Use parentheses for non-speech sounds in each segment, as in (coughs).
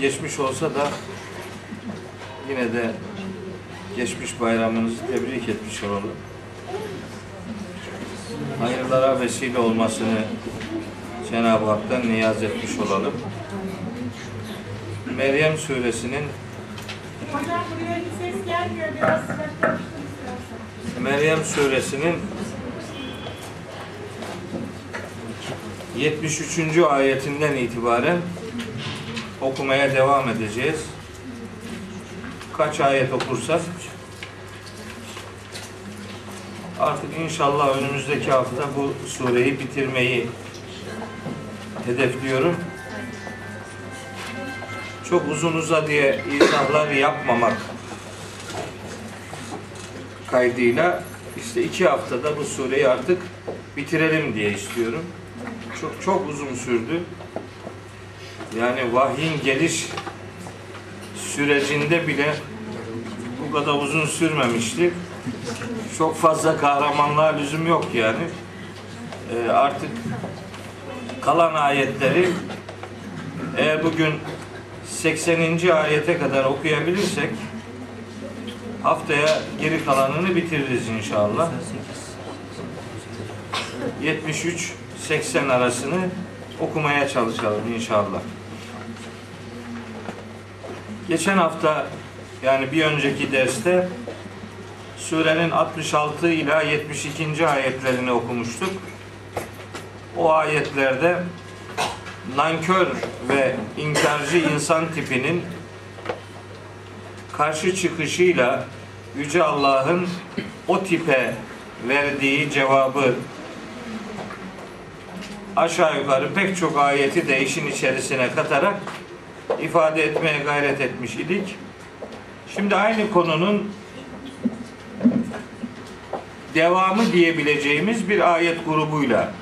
geçmiş olsa da yine de geçmiş bayramınızı tebrik etmiş olalım. Hayırlara vesile olmasını Cenab-ı Hak'tan niyaz etmiş olalım. Meryem suresinin. Meryem suresinin 73. ayetinden itibaren okumaya devam edeceğiz. Kaç ayet okursak artık inşallah önümüzdeki hafta bu sureyi bitirmeyi hedefliyorum. Çok uzun uzadıya izahlar yapmamak kaydıyla işte iki haftada bu sureyi artık bitirelim diye istiyorum. Çok çok uzun sürdü. Yani vahyin geliş sürecinde bile bu kadar uzun sürmemişti. Çok fazla kahramanlığa lüzum yok yani. Ee, artık kalan ayetleri eğer bugün 80. ayete kadar okuyabilirsek haftaya geri kalanını bitiririz inşallah. 73-80 arasını okumaya çalışalım inşallah. Geçen hafta yani bir önceki derste surenin 66 ila 72. ayetlerini okumuştuk. O ayetlerde nankör ve inkarcı insan tipinin karşı çıkışıyla Yüce Allah'ın o tipe verdiği cevabı aşağı yukarı pek çok ayeti de işin içerisine katarak ifade etmeye gayret etmiş idik. Şimdi aynı konunun devamı diyebileceğimiz bir ayet grubuyla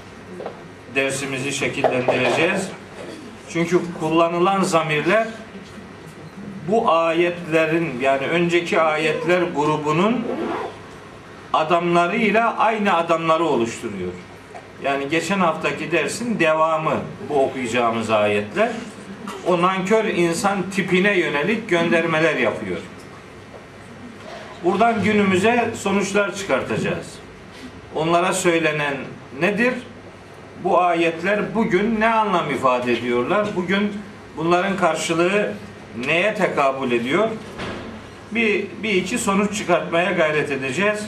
dersimizi şekillendireceğiz. Çünkü kullanılan zamirler bu ayetlerin yani önceki ayetler grubunun adamlarıyla aynı adamları oluşturuyor. Yani geçen haftaki dersin devamı bu okuyacağımız ayetler. O nankör insan tipine yönelik göndermeler yapıyor. Buradan günümüze sonuçlar çıkartacağız. Onlara söylenen nedir? Bu ayetler bugün ne anlam ifade ediyorlar? Bugün bunların karşılığı neye tekabül ediyor? Bir, bir iki sonuç çıkartmaya gayret edeceğiz.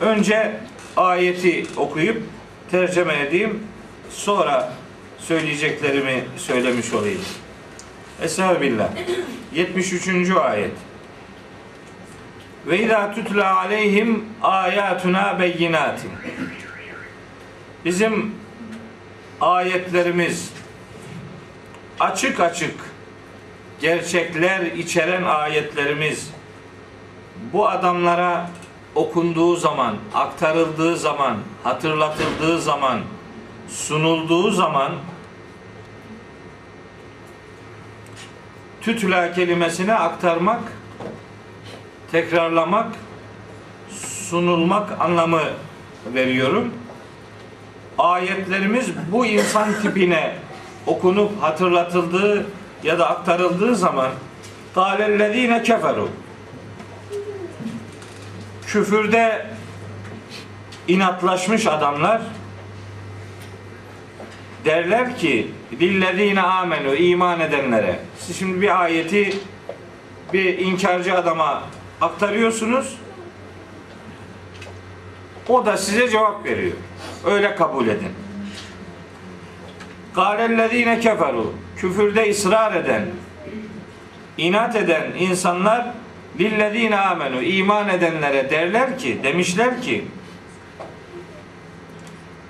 Önce ayeti okuyup tercüme edeyim. Sonra söyleyeceklerimi söylemiş olayım. Estağfirullah. 73. ayet. Ve izâ tutla aleyhim âyâtuna beyinâtin. Bizim ayetlerimiz açık açık gerçekler içeren ayetlerimiz bu adamlara okunduğu zaman, aktarıldığı zaman, hatırlatıldığı zaman, sunulduğu zaman tütüla kelimesine aktarmak, tekrarlamak, sunulmak anlamı veriyorum. Ayetlerimiz bu insan tipine okunup hatırlatıldığı ya da aktarıldığı zaman قَالَ keferu Küfürde inatlaşmış adamlar derler ki lillezine amenu iman edenlere siz şimdi bir ayeti bir inkarcı adama aktarıyorsunuz o da size cevap veriyor. Öyle kabul edin. Kâlellezîne keferu küfürde ısrar eden inat eden insanlar lillezîne amenu iman edenlere derler ki demişler ki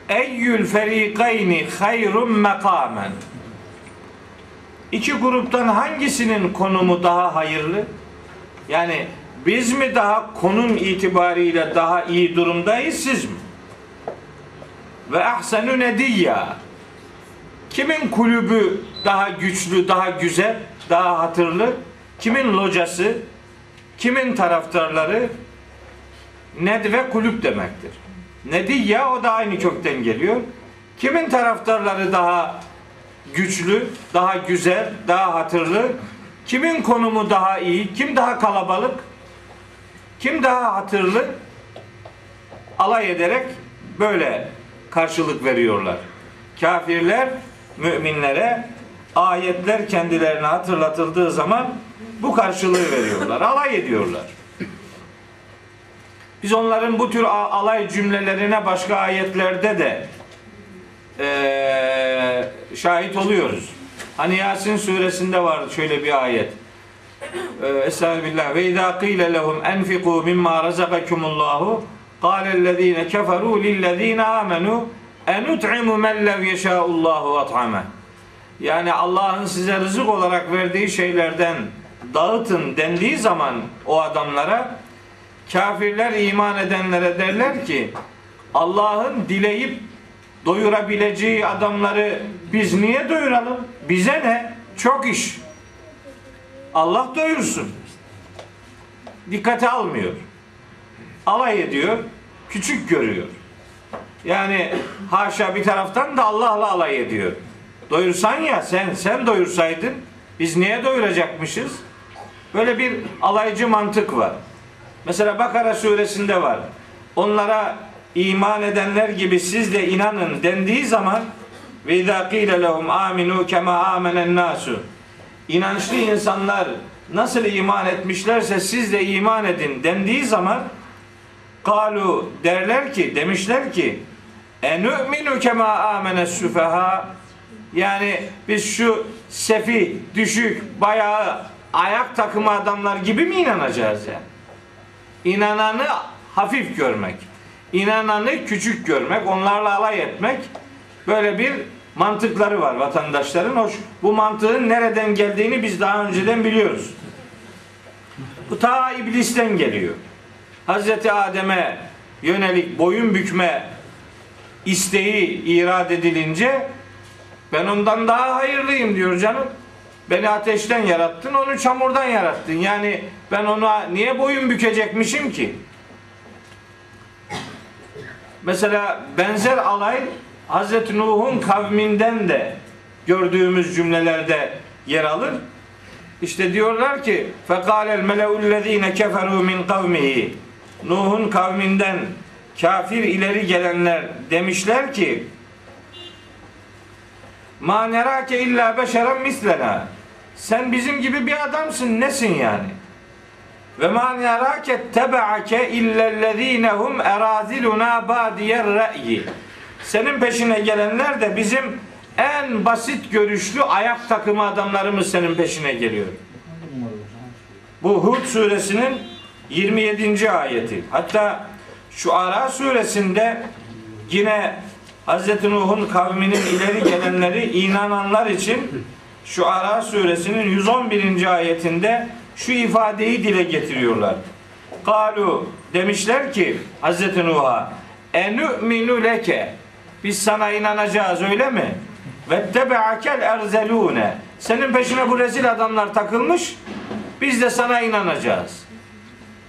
Eyyül ferikayni hayrun mekamen İki gruptan hangisinin konumu daha hayırlı? Yani biz mi daha konum itibariyle daha iyi durumdayız siz mi? Ve ahsenu nediyya Kimin kulübü daha güçlü, daha güzel, daha hatırlı? Kimin locası? Kimin taraftarları? Nedve kulüp demektir. Nediyya o da aynı kökten geliyor. Kimin taraftarları daha güçlü, daha güzel, daha hatırlı? Kimin konumu daha iyi? Kim daha kalabalık? Kim daha hatırlı? Alay ederek böyle karşılık veriyorlar. Kafirler müminlere ayetler kendilerine hatırlatıldığı zaman bu karşılığı veriyorlar. Alay ediyorlar. Biz onların bu tür alay cümlelerine başka ayetlerde de eee, şahit oluyoruz. Hani Yasin suresinde var şöyle bir ayet. Eee, Estağfirullah. Ve izâ qîle lehum enfikû mimmâ razakakumullahu kâlellezîne keferû lillezîne âmenû enut'imu men lev yeşâullâhu at'ame. Yani Allah'ın size rızık olarak verdiği şeylerden dağıtın dendiği zaman o adamlara kafirler iman edenlere derler ki Allah'ın dileyip doyurabileceği adamları biz niye doyuralım? Bize ne? Çok iş. Allah doyursun. Dikkate almıyor. Alay ediyor, küçük görüyor. Yani haşa bir taraftan da Allah'la alay ediyor. Doyursan ya sen, sen doyursaydın biz niye doyuracakmışız? Böyle bir alaycı mantık var. Mesela Bakara suresinde var. Onlara iman edenler gibi siz de inanın dendiği zaman ve izâ qîle lehum aminu kema amenen nasu. İnançlı insanlar nasıl iman etmişlerse siz de iman edin dendiği zaman kalu derler ki demişler ki enü'minu kema amenes süfeha yani biz şu sefi, düşük, bayağı ayak takımı adamlar gibi mi inanacağız yani? İnananı hafif görmek, inananı küçük görmek, onlarla alay etmek böyle bir mantıkları var vatandaşların. Hoş, bu mantığın nereden geldiğini biz daha önceden biliyoruz. Bu ta iblisten geliyor. Hazreti Adem'e yönelik boyun bükme isteği irad edilince ben ondan daha hayırlıyım diyor canım. Beni ateşten yarattın, onu çamurdan yarattın. Yani ben ona niye boyun bükecekmişim ki? Mesela benzer alay Hazreti Nuh'un kavminden de gördüğümüz cümlelerde yer alır. İşte diyorlar ki فَقَالَ الْمَلَوُ الَّذ۪ينَ كَفَرُوا مِنْ قَوْمِهِ Nuh'un kavminden kafir ileri gelenler demişler ki Ma nerake illa beşeren mislena. sen bizim gibi bir adamsın. Nesin yani? Ve ma nerake tebe'ake illellezine hum eraziluna badiyer re'yi. Senin peşine gelenler de bizim en basit görüşlü ayak takımı adamlarımız senin peşine geliyor. Bu Hud suresinin 27. ayeti. Hatta şu Ara suresinde yine Hz. Nuh'un kavminin ileri gelenleri inananlar için şu Ara suresinin 111. ayetinde şu ifadeyi dile getiriyorlar. Kalu demişler ki Hz. Nuh'a enü'minu leke biz sana inanacağız öyle mi? Ve tebe'akel erzelune senin peşine bu rezil adamlar takılmış biz de sana inanacağız.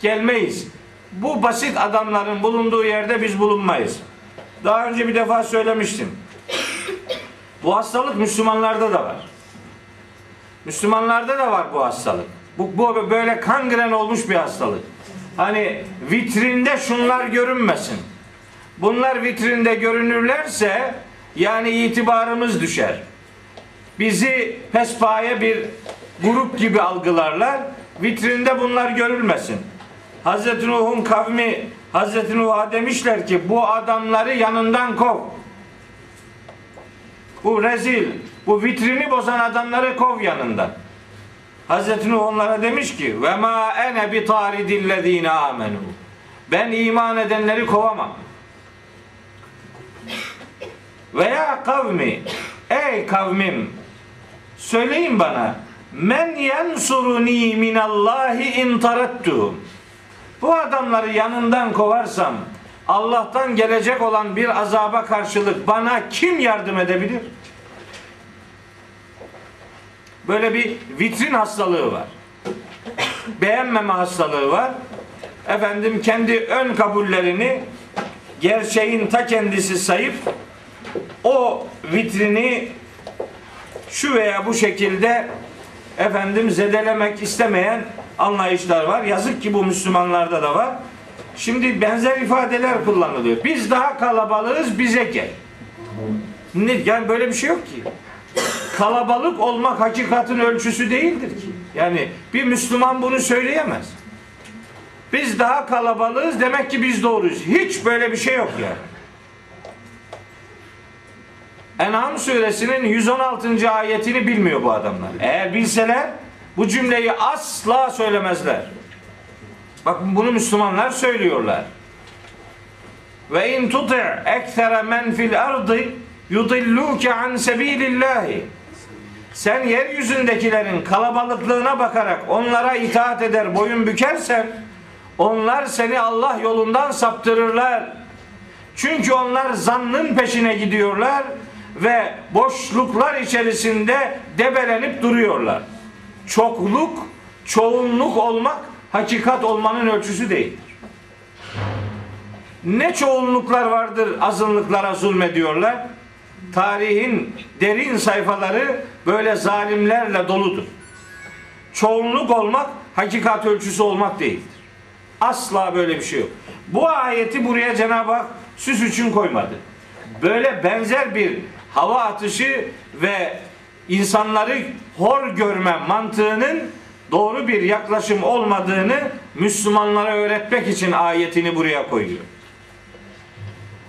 Gelmeyiz. Bu basit adamların bulunduğu yerde biz bulunmayız. Daha önce bir defa söylemiştim. Bu hastalık Müslümanlarda da var. Müslümanlarda da var bu hastalık. Bu, bu böyle kangren olmuş bir hastalık. Hani vitrinde şunlar görünmesin. Bunlar vitrinde görünürlerse yani itibarımız düşer. Bizi pespaye bir grup gibi algılarlar. Vitrinde bunlar görülmesin. Hazreti Nuh'un kavmi Hazreti Nuh'a demişler ki bu adamları yanından kov. Bu rezil, bu vitrini bozan adamları kov yanından. Hazreti Nuh onlara demiş ki ve ma ene bi taridillezine amenu. Ben iman edenleri kovamam. Veya kavmi ey kavmim söyleyin bana men yensuruni minallahi in tarattuhum. Bu adamları yanından kovarsam Allah'tan gelecek olan bir azaba karşılık bana kim yardım edebilir? Böyle bir vitrin hastalığı var. Beğenmeme hastalığı var. Efendim kendi ön kabullerini gerçeğin ta kendisi sayıp o vitrini şu veya bu şekilde efendim zedelemek istemeyen anlayışlar var. Yazık ki bu Müslümanlarda da var. Şimdi benzer ifadeler kullanılıyor. Biz daha kalabalığız bize gel. Ne, yani böyle bir şey yok ki. Kalabalık olmak hakikatin ölçüsü değildir ki. Yani bir Müslüman bunu söyleyemez. Biz daha kalabalığız demek ki biz doğruyuz. Hiç böyle bir şey yok yani. En'am suresinin 116. ayetini bilmiyor bu adamlar. Eğer bilseler bu cümleyi asla söylemezler. Bakın bunu Müslümanlar söylüyorlar. Ve in tuti' ekthera men fil ardı yudilluke an sebilillahi. Sen yeryüzündekilerin kalabalıklığına bakarak onlara itaat eder, boyun bükersen onlar seni Allah yolundan saptırırlar. Çünkü onlar zannın peşine gidiyorlar ve boşluklar içerisinde debelenip duruyorlar. Çokluk, çoğunluk olmak hakikat olmanın ölçüsü değildir. Ne çoğunluklar vardır azınlıklara zulmediyorlar. Tarihin derin sayfaları böyle zalimlerle doludur. Çoğunluk olmak hakikat ölçüsü olmak değildir. Asla böyle bir şey yok. Bu ayeti buraya Cenab-ı Hak süs için koymadı. Böyle benzer bir hava atışı ve insanları hor görme mantığının doğru bir yaklaşım olmadığını Müslümanlara öğretmek için ayetini buraya koyuyor.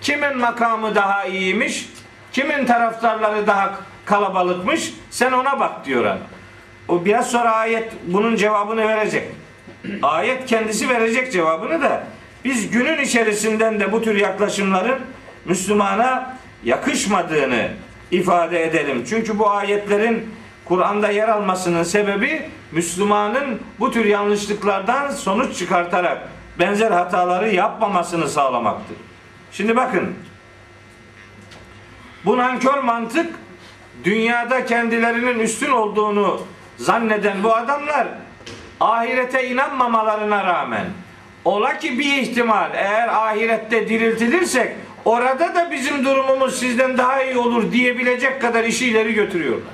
Kimin makamı daha iyiymiş? Kimin taraftarları daha kalabalıkmış? Sen ona bak diyor adam. O biraz sonra ayet bunun cevabını verecek. Ayet kendisi verecek cevabını da biz günün içerisinden de bu tür yaklaşımların Müslümana yakışmadığını ifade edelim. Çünkü bu ayetlerin Kur'an'da yer almasının sebebi Müslümanın bu tür yanlışlıklardan sonuç çıkartarak benzer hataları yapmamasını sağlamaktır. Şimdi bakın bu nankör mantık dünyada kendilerinin üstün olduğunu zanneden bu adamlar ahirete inanmamalarına rağmen ola ki bir ihtimal eğer ahirette diriltilirsek orada da bizim durumumuz sizden daha iyi olur diyebilecek kadar işi ileri götürüyorlar.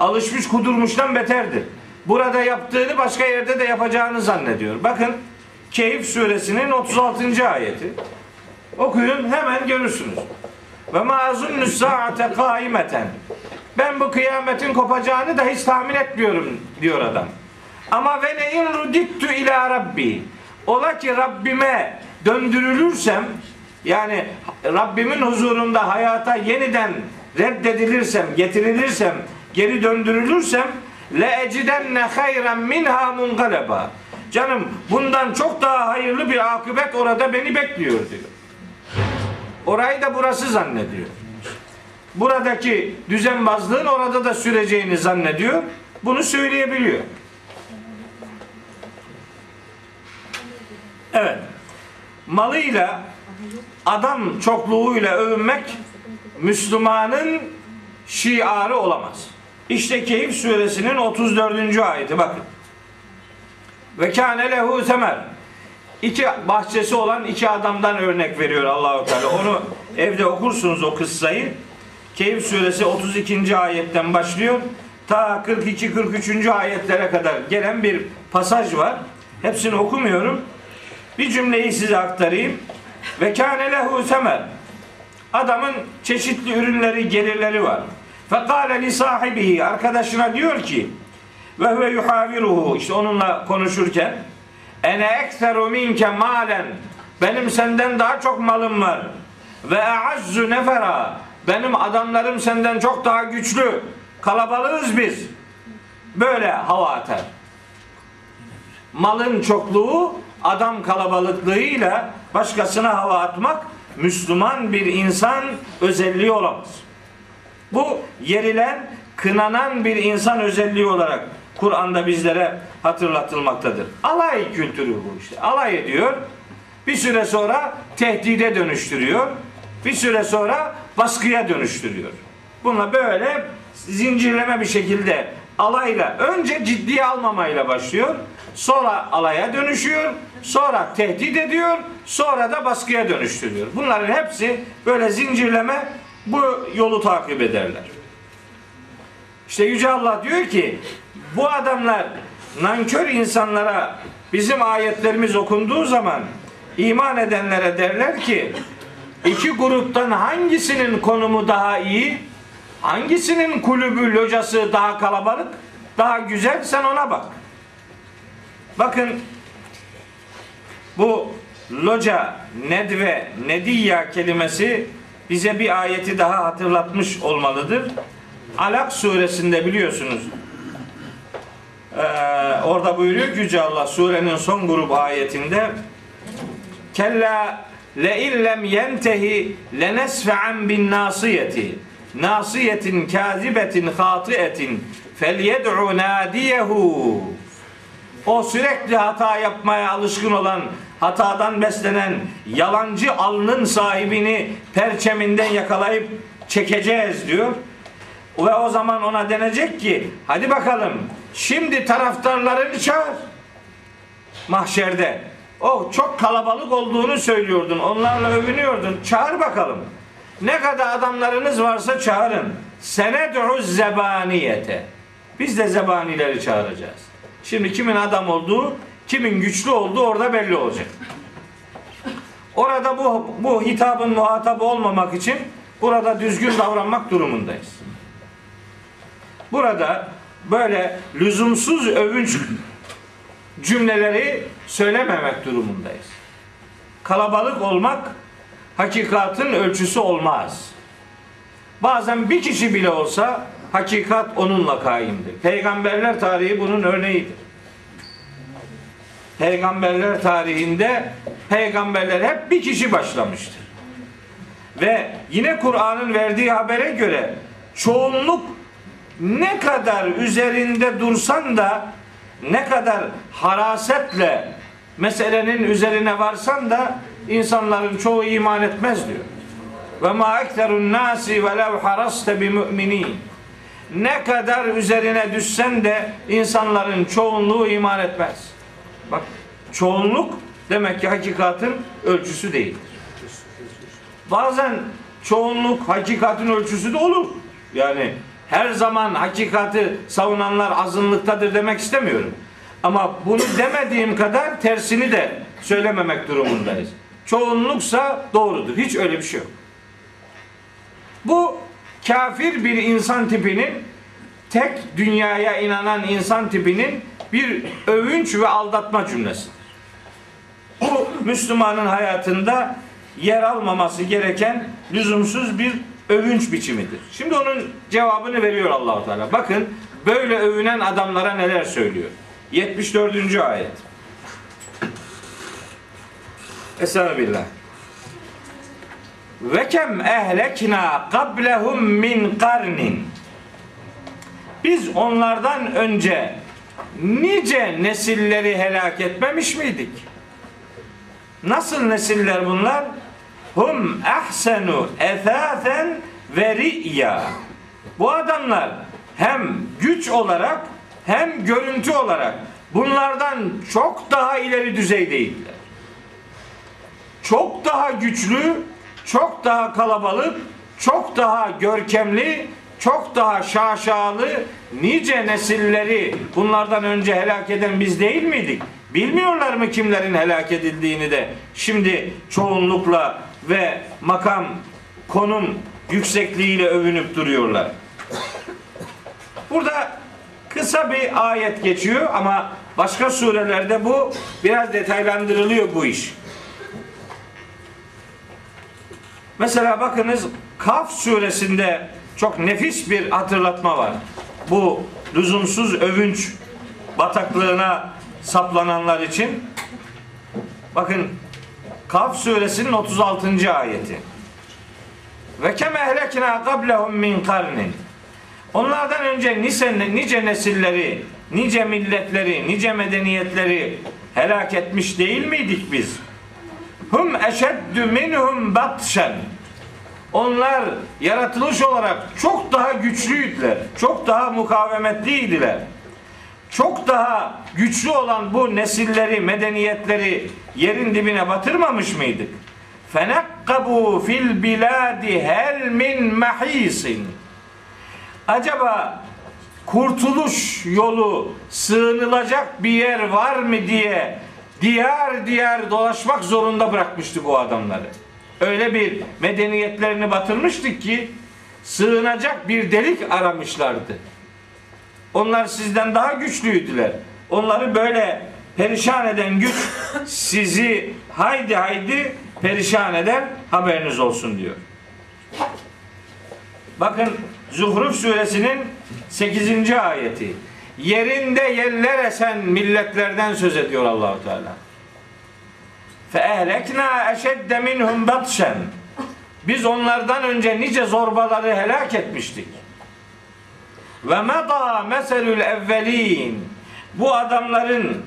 Alışmış kudurmuştan beterdir. Burada yaptığını başka yerde de yapacağını zannediyor. Bakın Keyif suresinin 36. ayeti. Okuyun hemen görürsünüz. Ve ma azunnu saate kaimeten. Ben bu kıyametin kopacağını da hiç tahmin etmiyorum diyor adam. Ama ve ne in rudittu ila rabbi. Ola ki Rabbime döndürülürsem yani Rabbimin huzurunda hayata yeniden reddedilirsem, getirilirsem, geri döndürülürsem le ecidenne hayran minha mungaleba. Canım bundan çok daha hayırlı bir akıbet orada beni bekliyor diyor. Orayı da burası zannediyor. Buradaki düzenbazlığın orada da süreceğini zannediyor. Bunu söyleyebiliyor. Evet. Malıyla adam çokluğuyla övünmek Müslümanın şiarı olamaz. İşte Keyif suresinin 34. ayeti bakın. Ve kâne lehu semer. İki bahçesi olan iki adamdan örnek veriyor Allahu Teala. Onu evde okursunuz o kıssayı. Keyif suresi 32. ayetten başlıyor. Ta 42 43. ayetlere kadar gelen bir pasaj var. Hepsini okumuyorum. Bir cümleyi size aktarayım. Ve kâne lehu semer. Adamın çeşitli ürünleri, gelirleri var. Fekale li sahibihi arkadaşına diyor ki ve huve yuhaviruhu işte onunla konuşurken ene ekseru minke malen. Benim senden daha çok malım var. Ve eazzu nefera. Benim adamlarım senden çok daha güçlü. Kalabalığız biz. Böyle hava atar malın çokluğu adam kalabalıklığıyla başkasına hava atmak Müslüman bir insan özelliği olamaz. Bu yerilen, kınanan bir insan özelliği olarak Kur'an'da bizlere hatırlatılmaktadır. Alay kültürü bu işte. Alay ediyor. Bir süre sonra tehdide dönüştürüyor. Bir süre sonra baskıya dönüştürüyor. Bununla böyle zincirleme bir şekilde alayla önce ciddiye almamayla başlıyor. Sonra alaya dönüşüyor. Sonra tehdit ediyor. Sonra da baskıya dönüştürüyor. Bunların hepsi böyle zincirleme bu yolu takip ederler. İşte Yüce Allah diyor ki Bu adamlar nankör insanlara bizim ayetlerimiz okunduğu zaman iman edenlere derler ki iki gruptan hangisinin konumu daha iyi? Hangisinin kulübü, locası daha kalabalık, daha güzel sen ona bak. Bakın bu loca, nedve, nediyya kelimesi bize bir ayeti daha hatırlatmış olmalıdır. Alak suresinde biliyorsunuz. Ee, orada buyuruyor Yüce Allah surenin son grup ayetinde Kella le illem yentehi lenesfe'an bin nasiyeti nasiyetin kazibetin hatiyetin felyed'u nadiyehu o sürekli hata yapmaya alışkın olan, hatadan beslenen yalancı alnın sahibini perçeminden yakalayıp çekeceğiz diyor. Ve o zaman ona denecek ki hadi bakalım şimdi taraftarlarını çağır mahşerde. O çok kalabalık olduğunu söylüyordun. Onlarla övünüyordun. Çağır bakalım. Ne kadar adamlarınız varsa çağırın. Sened'u zebaniyete. Biz de zebanileri çağıracağız. Şimdi kimin adam olduğu, kimin güçlü olduğu orada belli olacak. Orada bu, bu hitabın muhatabı olmamak için burada düzgün davranmak durumundayız. Burada böyle lüzumsuz övünç cümleleri söylememek durumundayız. Kalabalık olmak hakikatin ölçüsü olmaz. Bazen bir kişi bile olsa hakikat onunla kaimdir. Peygamberler tarihi bunun örneğidir. Peygamberler tarihinde peygamberler hep bir kişi başlamıştır. Ve yine Kur'an'ın verdiği habere göre çoğunluk ne kadar üzerinde dursan da ne kadar harasetle meselenin üzerine varsan da insanların çoğu iman etmez diyor. Ve ma ekterun nasi ve lev haraste bi müminin. Ne kadar üzerine düşsen de insanların çoğunluğu iman etmez. Bak çoğunluk demek ki hakikatin ölçüsü değildir. Bazen çoğunluk hakikatin ölçüsü de olur. Yani her zaman hakikati savunanlar azınlıktadır demek istemiyorum. Ama bunu demediğim kadar tersini de söylememek durumundayız. Çoğunluksa doğrudur. Hiç öyle bir şey yok. Bu kafir bir insan tipinin tek dünyaya inanan insan tipinin bir övünç ve aldatma cümlesidir. Bu Müslümanın hayatında yer almaması gereken lüzumsuz bir övünç biçimidir. Şimdi onun cevabını veriyor Allahu Teala. Bakın böyle övünen adamlara neler söylüyor. 74. ayet. Estağfirullah. Ve kem ehlekna qablehum min karnin. Biz onlardan önce nice nesilleri helak etmemiş miydik? Nasıl nesiller bunlar? Hum ahsenu ethasen ve ri'ya. Bu adamlar hem güç olarak hem görüntü olarak bunlardan çok daha ileri düzeydeydiler. Çok daha güçlü, çok daha kalabalık, çok daha görkemli, çok daha şaşalı nice nesilleri bunlardan önce helak eden biz değil miydik? Bilmiyorlar mı kimlerin helak edildiğini de şimdi çoğunlukla ve makam konum yüksekliğiyle övünüp duruyorlar. Burada kısa bir ayet geçiyor ama başka surelerde bu biraz detaylandırılıyor bu iş. Mesela bakınız Kaf suresinde çok nefis bir hatırlatma var. Bu lüzumsuz övünç bataklığına saplananlar için. Bakın Kaf suresinin 36. ayeti. Ve kem ehlekna qablehum min karnin. Onlardan önce nice, nice nesilleri, nice milletleri, nice medeniyetleri helak etmiş değil miydik biz? Hum eşeddü minhum batşen. Onlar yaratılış olarak çok daha güçlüydüler. Çok daha mukavemetliydiler. Çok daha güçlü olan bu nesilleri, medeniyetleri yerin dibine batırmamış mıydık? Fenakkabu fil biladi hel min mahisin. Acaba kurtuluş yolu, sığınılacak bir yer var mı diye diyar diyar dolaşmak zorunda bırakmıştı bu adamları. Öyle bir medeniyetlerini batırmıştık ki sığınacak bir delik aramışlardı. Onlar sizden daha güçlüydüler. Onları böyle perişan eden güç sizi haydi haydi perişan eder haberiniz olsun diyor. Bakın Zuhruf suresinin 8. ayeti. Yerinde yerler esen milletlerden söz ediyor Allahu Teala. Fe ehlekna eşedde minhum batşen. Biz onlardan önce nice zorbaları helak etmiştik. Ve meda meselül evvelin. Bu adamların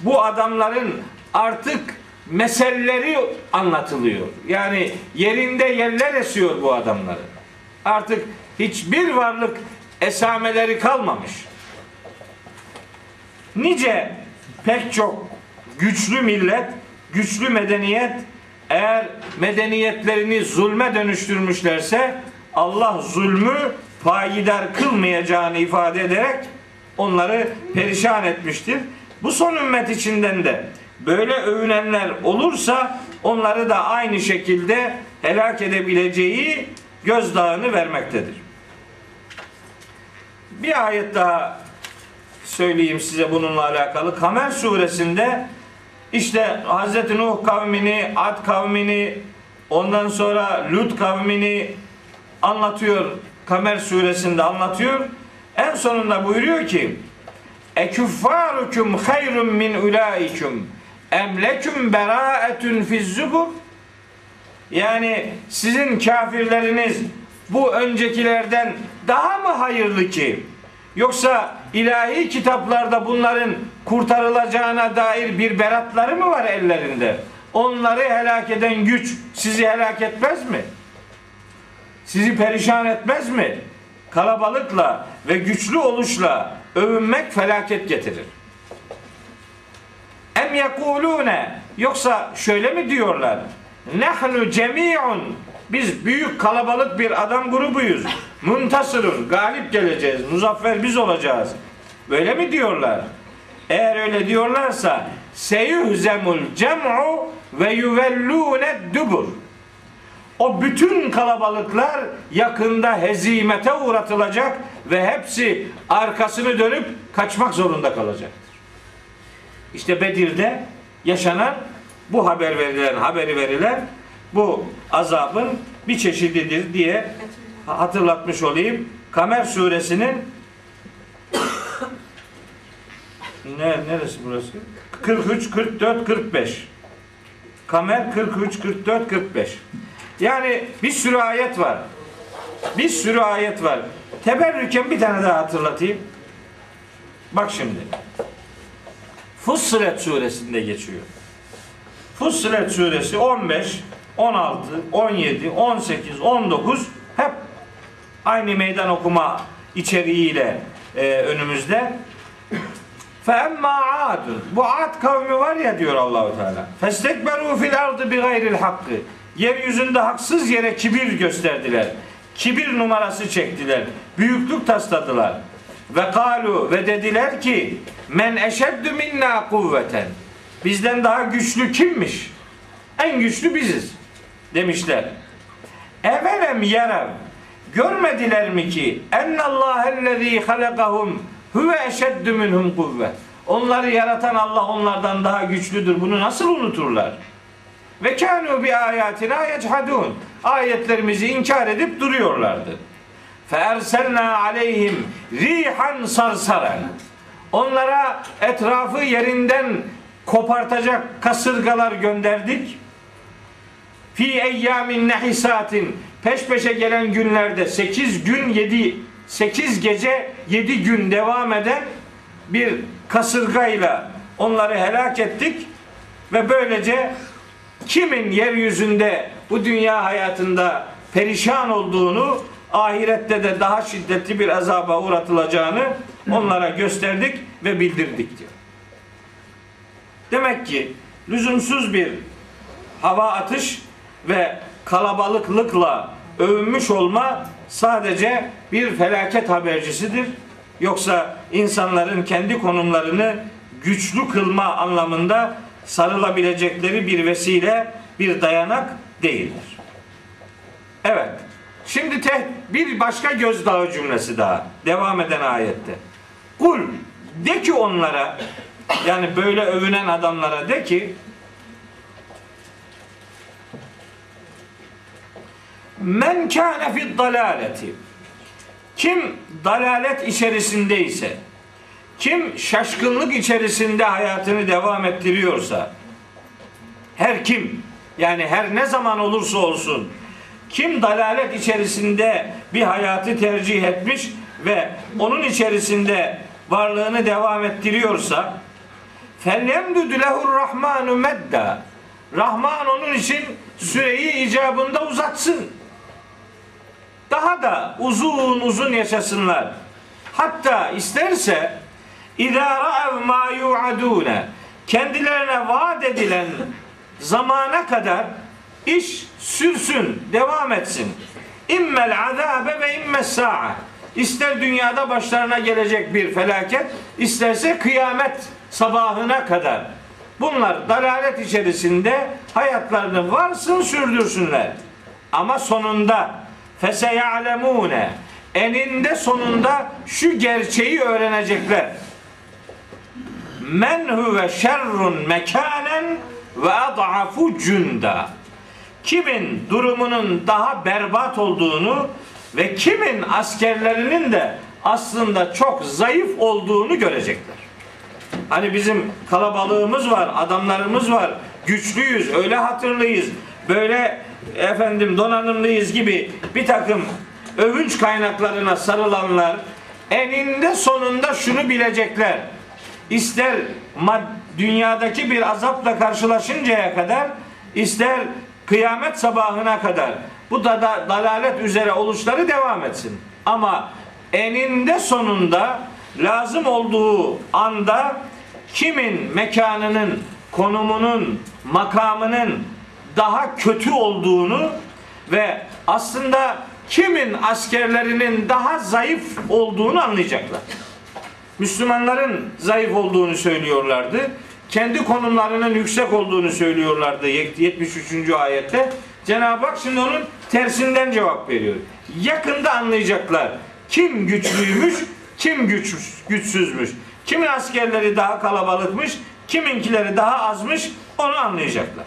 bu adamların artık meselleri anlatılıyor. Yani yerinde yerler esiyor bu adamların. Artık hiçbir varlık esameleri kalmamış. Nice pek çok güçlü millet, güçlü medeniyet eğer medeniyetlerini zulme dönüştürmüşlerse Allah zulmü payidar kılmayacağını ifade ederek onları perişan etmiştir. Bu son ümmet içinden de böyle övünenler olursa onları da aynı şekilde helak edebileceği gözdağını vermektedir. Bir ayet daha söyleyeyim size bununla alakalı. Kamer suresinde işte Hazreti Nuh kavmini, Ad kavmini, ondan sonra Lut kavmini anlatıyor. Kamer suresinde anlatıyor. En sonunda buyuruyor ki Ekuffarukum hayrun min ulaikum em lekum beraetun fiz zubur yani sizin kafirleriniz bu öncekilerden daha mı hayırlı ki? Yoksa ilahi kitaplarda bunların kurtarılacağına dair bir beratları mı var ellerinde? Onları helak eden güç sizi helak etmez mi? Sizi perişan etmez mi? Kalabalıkla ve güçlü oluşla övünmek felaket getirir. Em yekulune yoksa şöyle mi diyorlar? Nahnu cemi'un biz büyük kalabalık bir adam grubuyuz. Muntasırun galip geleceğiz. Muzaffer biz olacağız. Böyle mi diyorlar? Eğer öyle diyorlarsa seyuhzemul cem'u ve yuvellune dubur. O bütün kalabalıklar yakında hezimete uğratılacak ve hepsi arkasını dönüp kaçmak zorunda kalacaktır. İşte Bedir'de yaşanan bu haber verilen, haberi verilen bu azabın bir çeşididir diye hatırlatmış olayım. Kamer suresinin (coughs) ne, neresi burası? 43, 44, 45. Kamer 43, 44, 45. Yani bir sürü ayet var. Bir sürü ayet var. Teberrüken bir tane daha hatırlatayım. Bak şimdi. Fussilet suresinde geçiyor. Fussilet suresi 15, 16, 17, 18, 19 hep aynı meydan okuma içeriğiyle e, önümüzde. فَاَمَّا عَادٌ Bu Ad kavmi var ya diyor Allahu Teala. فَاسْتَكْبَرُوا فِي الْاَرْضِ بِغَيْرِ الْحَقِّ Yeryüzünde haksız yere kibir gösterdiler. Kibir numarası çektiler. Büyüklük tasladılar. Ve kalu ve dediler ki men eşeddü minna kuvveten. Bizden daha güçlü kimmiş? En güçlü biziz demişler. Evelem yerev görmediler mi ki ennallâhellezî halakahum huve eşeddü minhum kuvve. Onları yaratan Allah onlardan daha güçlüdür. Bunu nasıl unuturlar? Ve kânû bi ayatina yechadûn. Ayetlerimizi inkar edip duruyorlardı. Feerselna aleyhim rihan sarsaren. Onlara etrafı yerinden kopartacak kasırgalar gönderdik. Fi eyyamin nehisatin peş peşe gelen günlerde 8 gün 7 8 gece 7 gün devam eden bir kasırgayla onları helak ettik ve böylece kimin yeryüzünde bu dünya hayatında perişan olduğunu ahirette de daha şiddetli bir azaba uğratılacağını onlara gösterdik ve bildirdik diyor. Demek ki lüzumsuz bir hava atış ve kalabalıklıkla övünmüş olma sadece bir felaket habercisidir. Yoksa insanların kendi konumlarını güçlü kılma anlamında sarılabilecekleri bir vesile, bir dayanak değildir. Evet. Şimdi te- bir başka gözdağı cümlesi daha. Devam eden ayette. Kul de ki onlara yani böyle övünen adamlara de ki Men kâne fid dalaleti kim dalalet içerisindeyse kim şaşkınlık içerisinde hayatını devam ettiriyorsa her kim yani her ne zaman olursa olsun kim dalalet içerisinde bir hayatı tercih etmiş ve onun içerisinde varlığını devam ettiriyorsa felyemdüdü lehur rahmanu medda Rahman onun için süreyi icabında uzatsın. Daha da uzun uzun yaşasınlar. Hatta isterse İzâ ra'ev mâ yu'adûne kendilerine vaat edilen zamana kadar iş sürsün, devam etsin. İmmel azâbe ve immes sa'a. İster dünyada başlarına gelecek bir felaket, isterse kıyamet sabahına kadar. Bunlar dalalet içerisinde hayatlarını varsın sürdürsünler. Ama sonunda feseyalemune eninde sonunda şu gerçeği öğrenecekler. Men huve şerrun mekanen ve ad'afu cunda. Kimin durumunun daha berbat olduğunu ve kimin askerlerinin de aslında çok zayıf olduğunu görecekler. Hani bizim kalabalığımız var, adamlarımız var, güçlüyüz, öyle hatırlıyız, böyle efendim donanımlıyız gibi bir takım övünç kaynaklarına sarılanlar eninde sonunda şunu bilecekler. İster dünyadaki bir azapla karşılaşıncaya kadar, ister kıyamet sabahına kadar bu da, da dalalet üzere oluşları devam etsin. Ama eninde sonunda lazım olduğu anda kimin mekanının, konumunun, makamının daha kötü olduğunu ve aslında kimin askerlerinin daha zayıf olduğunu anlayacaklar. Müslümanların zayıf olduğunu söylüyorlardı. Kendi konumlarının yüksek olduğunu söylüyorlardı 73. ayette. Cenab-ı Hak şimdi onun tersinden cevap veriyor. Yakında anlayacaklar. Kim güçlüymüş, kim güç, güçsüzmüş. Kimin askerleri daha kalabalıkmış, kiminkileri daha azmış onu anlayacaklar.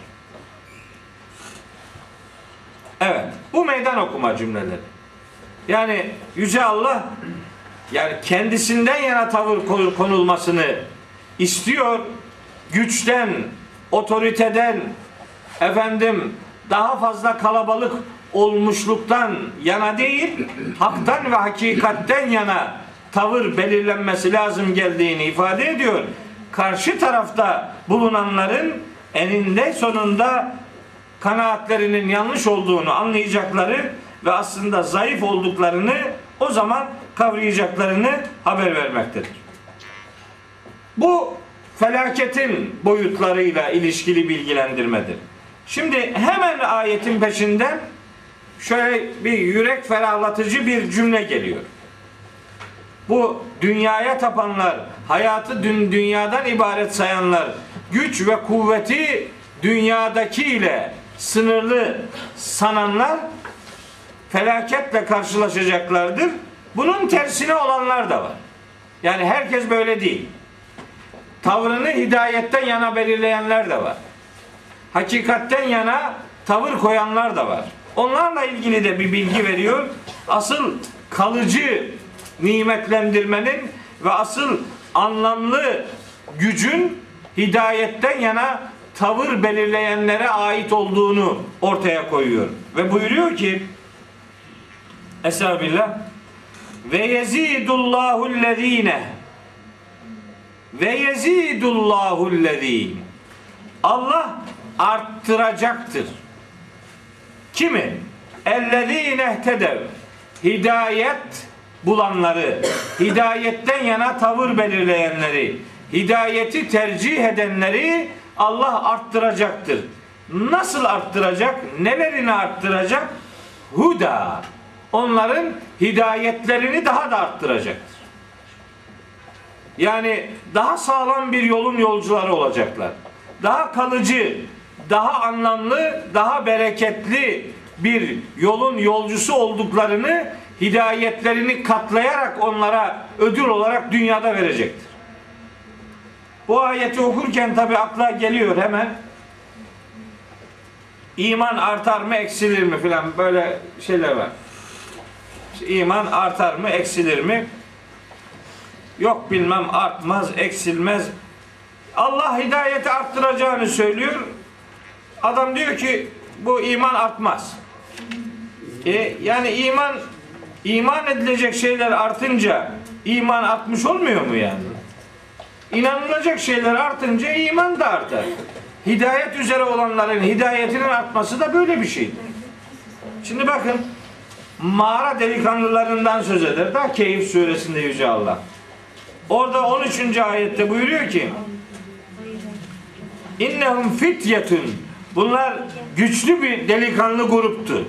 Evet, bu meydan okuma cümleleri. Yani Yüce Allah yani kendisinden yana tavır konulmasını istiyor. Güçten, otoriteden, efendim daha fazla kalabalık olmuşluktan yana değil, haktan ve hakikatten yana tavır belirlenmesi lazım geldiğini ifade ediyor. Karşı tarafta bulunanların eninde sonunda kanaatlerinin yanlış olduğunu anlayacakları ve aslında zayıf olduklarını o zaman kavrayacaklarını haber vermektedir. Bu felaketin boyutlarıyla ilişkili bilgilendirmedir. Şimdi hemen ayetin peşinden şöyle bir yürek ferahlatıcı bir cümle geliyor. Bu dünyaya tapanlar, hayatı dün dünyadan ibaret sayanlar, güç ve kuvveti dünyadaki ile sınırlı sananlar felaketle karşılaşacaklardır. Bunun tersine olanlar da var. Yani herkes böyle değil. Tavrını hidayetten yana belirleyenler de var. Hakikatten yana tavır koyanlar da var. Onlarla ilgili de bir bilgi veriyor. Asıl kalıcı nimetlendirmenin ve asıl anlamlı gücün hidayetten yana tavır belirleyenlere ait olduğunu ortaya koyuyor. Ve buyuruyor ki Estağfirullah ve yezidullahu lezine ve yezidullahu lezine Allah arttıracaktır. Kimi? Ellezine tedev hidayet bulanları, hidayetten yana tavır belirleyenleri, hidayeti tercih edenleri Allah arttıracaktır. Nasıl arttıracak? Nelerini arttıracak? huda. Onların hidayetlerini daha da arttıracaktır. Yani daha sağlam bir yolun yolcuları olacaklar. Daha kalıcı, daha anlamlı, daha bereketli bir yolun yolcusu olduklarını hidayetlerini katlayarak onlara ödül olarak dünyada verecektir. Bu ayeti okurken tabi akla geliyor hemen. İman artar mı eksilir mi filan böyle şeyler var. İman artar mı eksilir mi? Yok bilmem artmaz eksilmez. Allah hidayeti arttıracağını söylüyor. Adam diyor ki bu iman artmaz. E, yani iman iman edilecek şeyler artınca iman artmış olmuyor mu yani? İnanılacak şeyler artınca iman da artar. Hidayet üzere olanların hidayetinin artması da böyle bir şeydir. Şimdi bakın mağara delikanlılarından söz eder. Daha Keyif suresinde Yüce Allah. Orada 13. ayette buyuruyor ki İnnehum fityetun Bunlar güçlü bir delikanlı gruptu.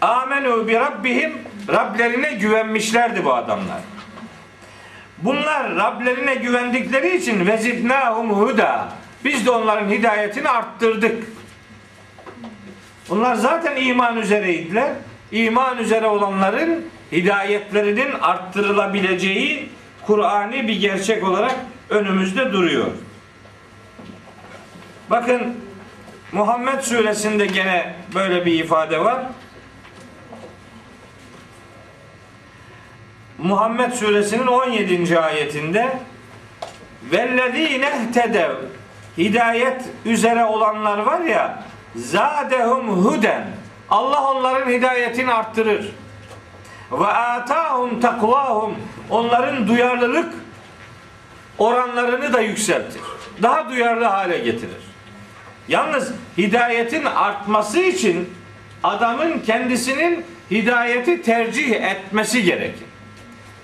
Amenu bi rabbihim Rablerine güvenmişlerdi bu adamlar. Bunlar Rablerine güvendikleri için vezidnahum huda. Biz de onların hidayetini arttırdık. Bunlar zaten iman üzereydiler. İman üzere olanların hidayetlerinin arttırılabileceği Kur'ani bir gerçek olarak önümüzde duruyor. Bakın Muhammed suresinde gene böyle bir ifade var. Muhammed suresinin 17. ayetinde vellezine tedev hidayet üzere olanlar var ya zadehum huden Allah onların hidayetini arttırır. Ve atahum takvahum onların duyarlılık oranlarını da yükseltir. Daha duyarlı hale getirir. Yalnız hidayetin artması için adamın kendisinin hidayeti tercih etmesi gerekir.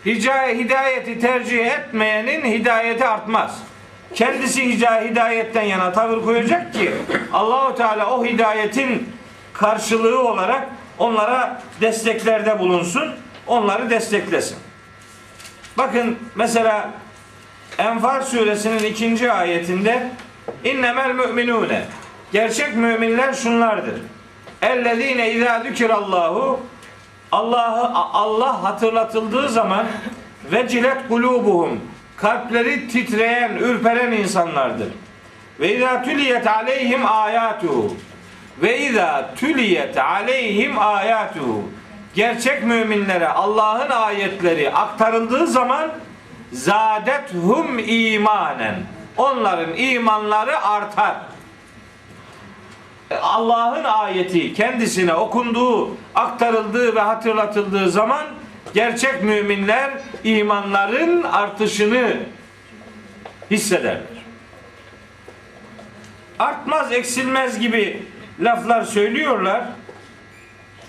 Hidayeti tercih etmeyenin hidayeti artmaz. Kendisi hidayetten yana tavır koyacak ki Allahu Teala o hidayetin karşılığı olarak onlara desteklerde bulunsun, onları desteklesin. Bakın mesela Enfal suresinin ikinci ayetinde innemel müminune gerçek müminler şunlardır. Ellezine izâ zükirallahu Allah'ı Allah hatırlatıldığı zaman vecilet kulubuhum kalpleri titreyen, ürperen insanlardır. Ve izâ tüliyet aleyhim ayatuhu ve izâ tüliyet aleyhim ayatuhu gerçek müminlere Allah'ın ayetleri aktarıldığı zaman zadethum imanen onların imanları artar. Allah'ın ayeti kendisine okunduğu, aktarıldığı ve hatırlatıldığı zaman gerçek müminler imanların artışını hissederler. Artmaz, eksilmez gibi laflar söylüyorlar.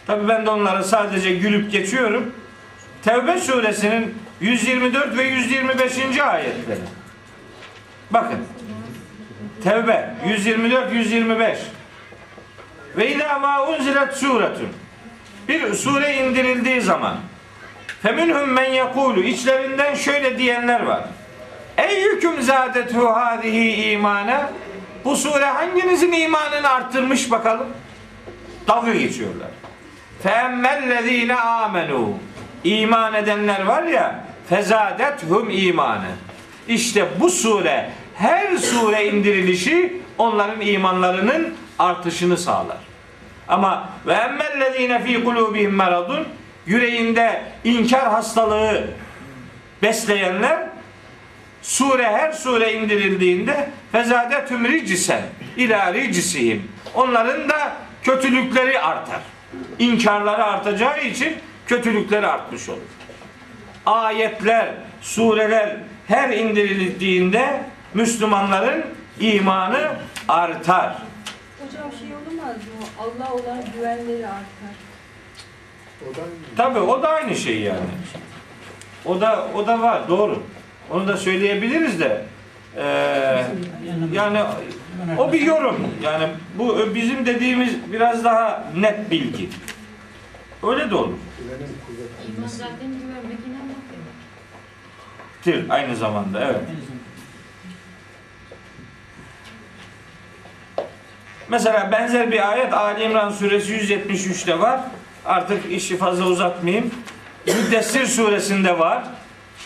Tabi ben de onlara sadece gülüp geçiyorum. Tevbe suresinin 124 ve 125. ayetleri. Bakın. Tevbe 124 125. Ve ilâ mâ unzilet suretun. Bir sure indirildiği zaman feminhum men yekulu içlerinden şöyle diyenler var. Eyyüküm zâdetu hâzihi imana bu sure hanginizin imanını arttırmış bakalım? Dalga geçiyorlar. Feemmellezîne âmenû iman edenler var ya fezadethum imanen. İşte bu sure her sure indirilişi onların imanlarının artışını sağlar. Ama ve emmellezine fi kulubihim maradun yüreğinde inkar hastalığı besleyenler sure her sure indirildiğinde fezadetüm ricisen ila ricisihim onların da kötülükleri artar. İnkarları artacağı için kötülükleri artmış olur. Ayetler, sureler her indirildiğinde Müslümanların imanı artar. Hocam şey olamaz mı? Allah olan güvenleri artar. Tabi o da aynı şey yani. O da o da var doğru. Onu da söyleyebiliriz de eee, yani o bir yorum. Yani bu bizim dediğimiz biraz daha net bilgi. Öyle de olur. İman aynı zamanda evet. Mesela benzer bir ayet Ali İmran suresi 173'te var. Artık işi fazla uzatmayayım. Müddessir suresinde var.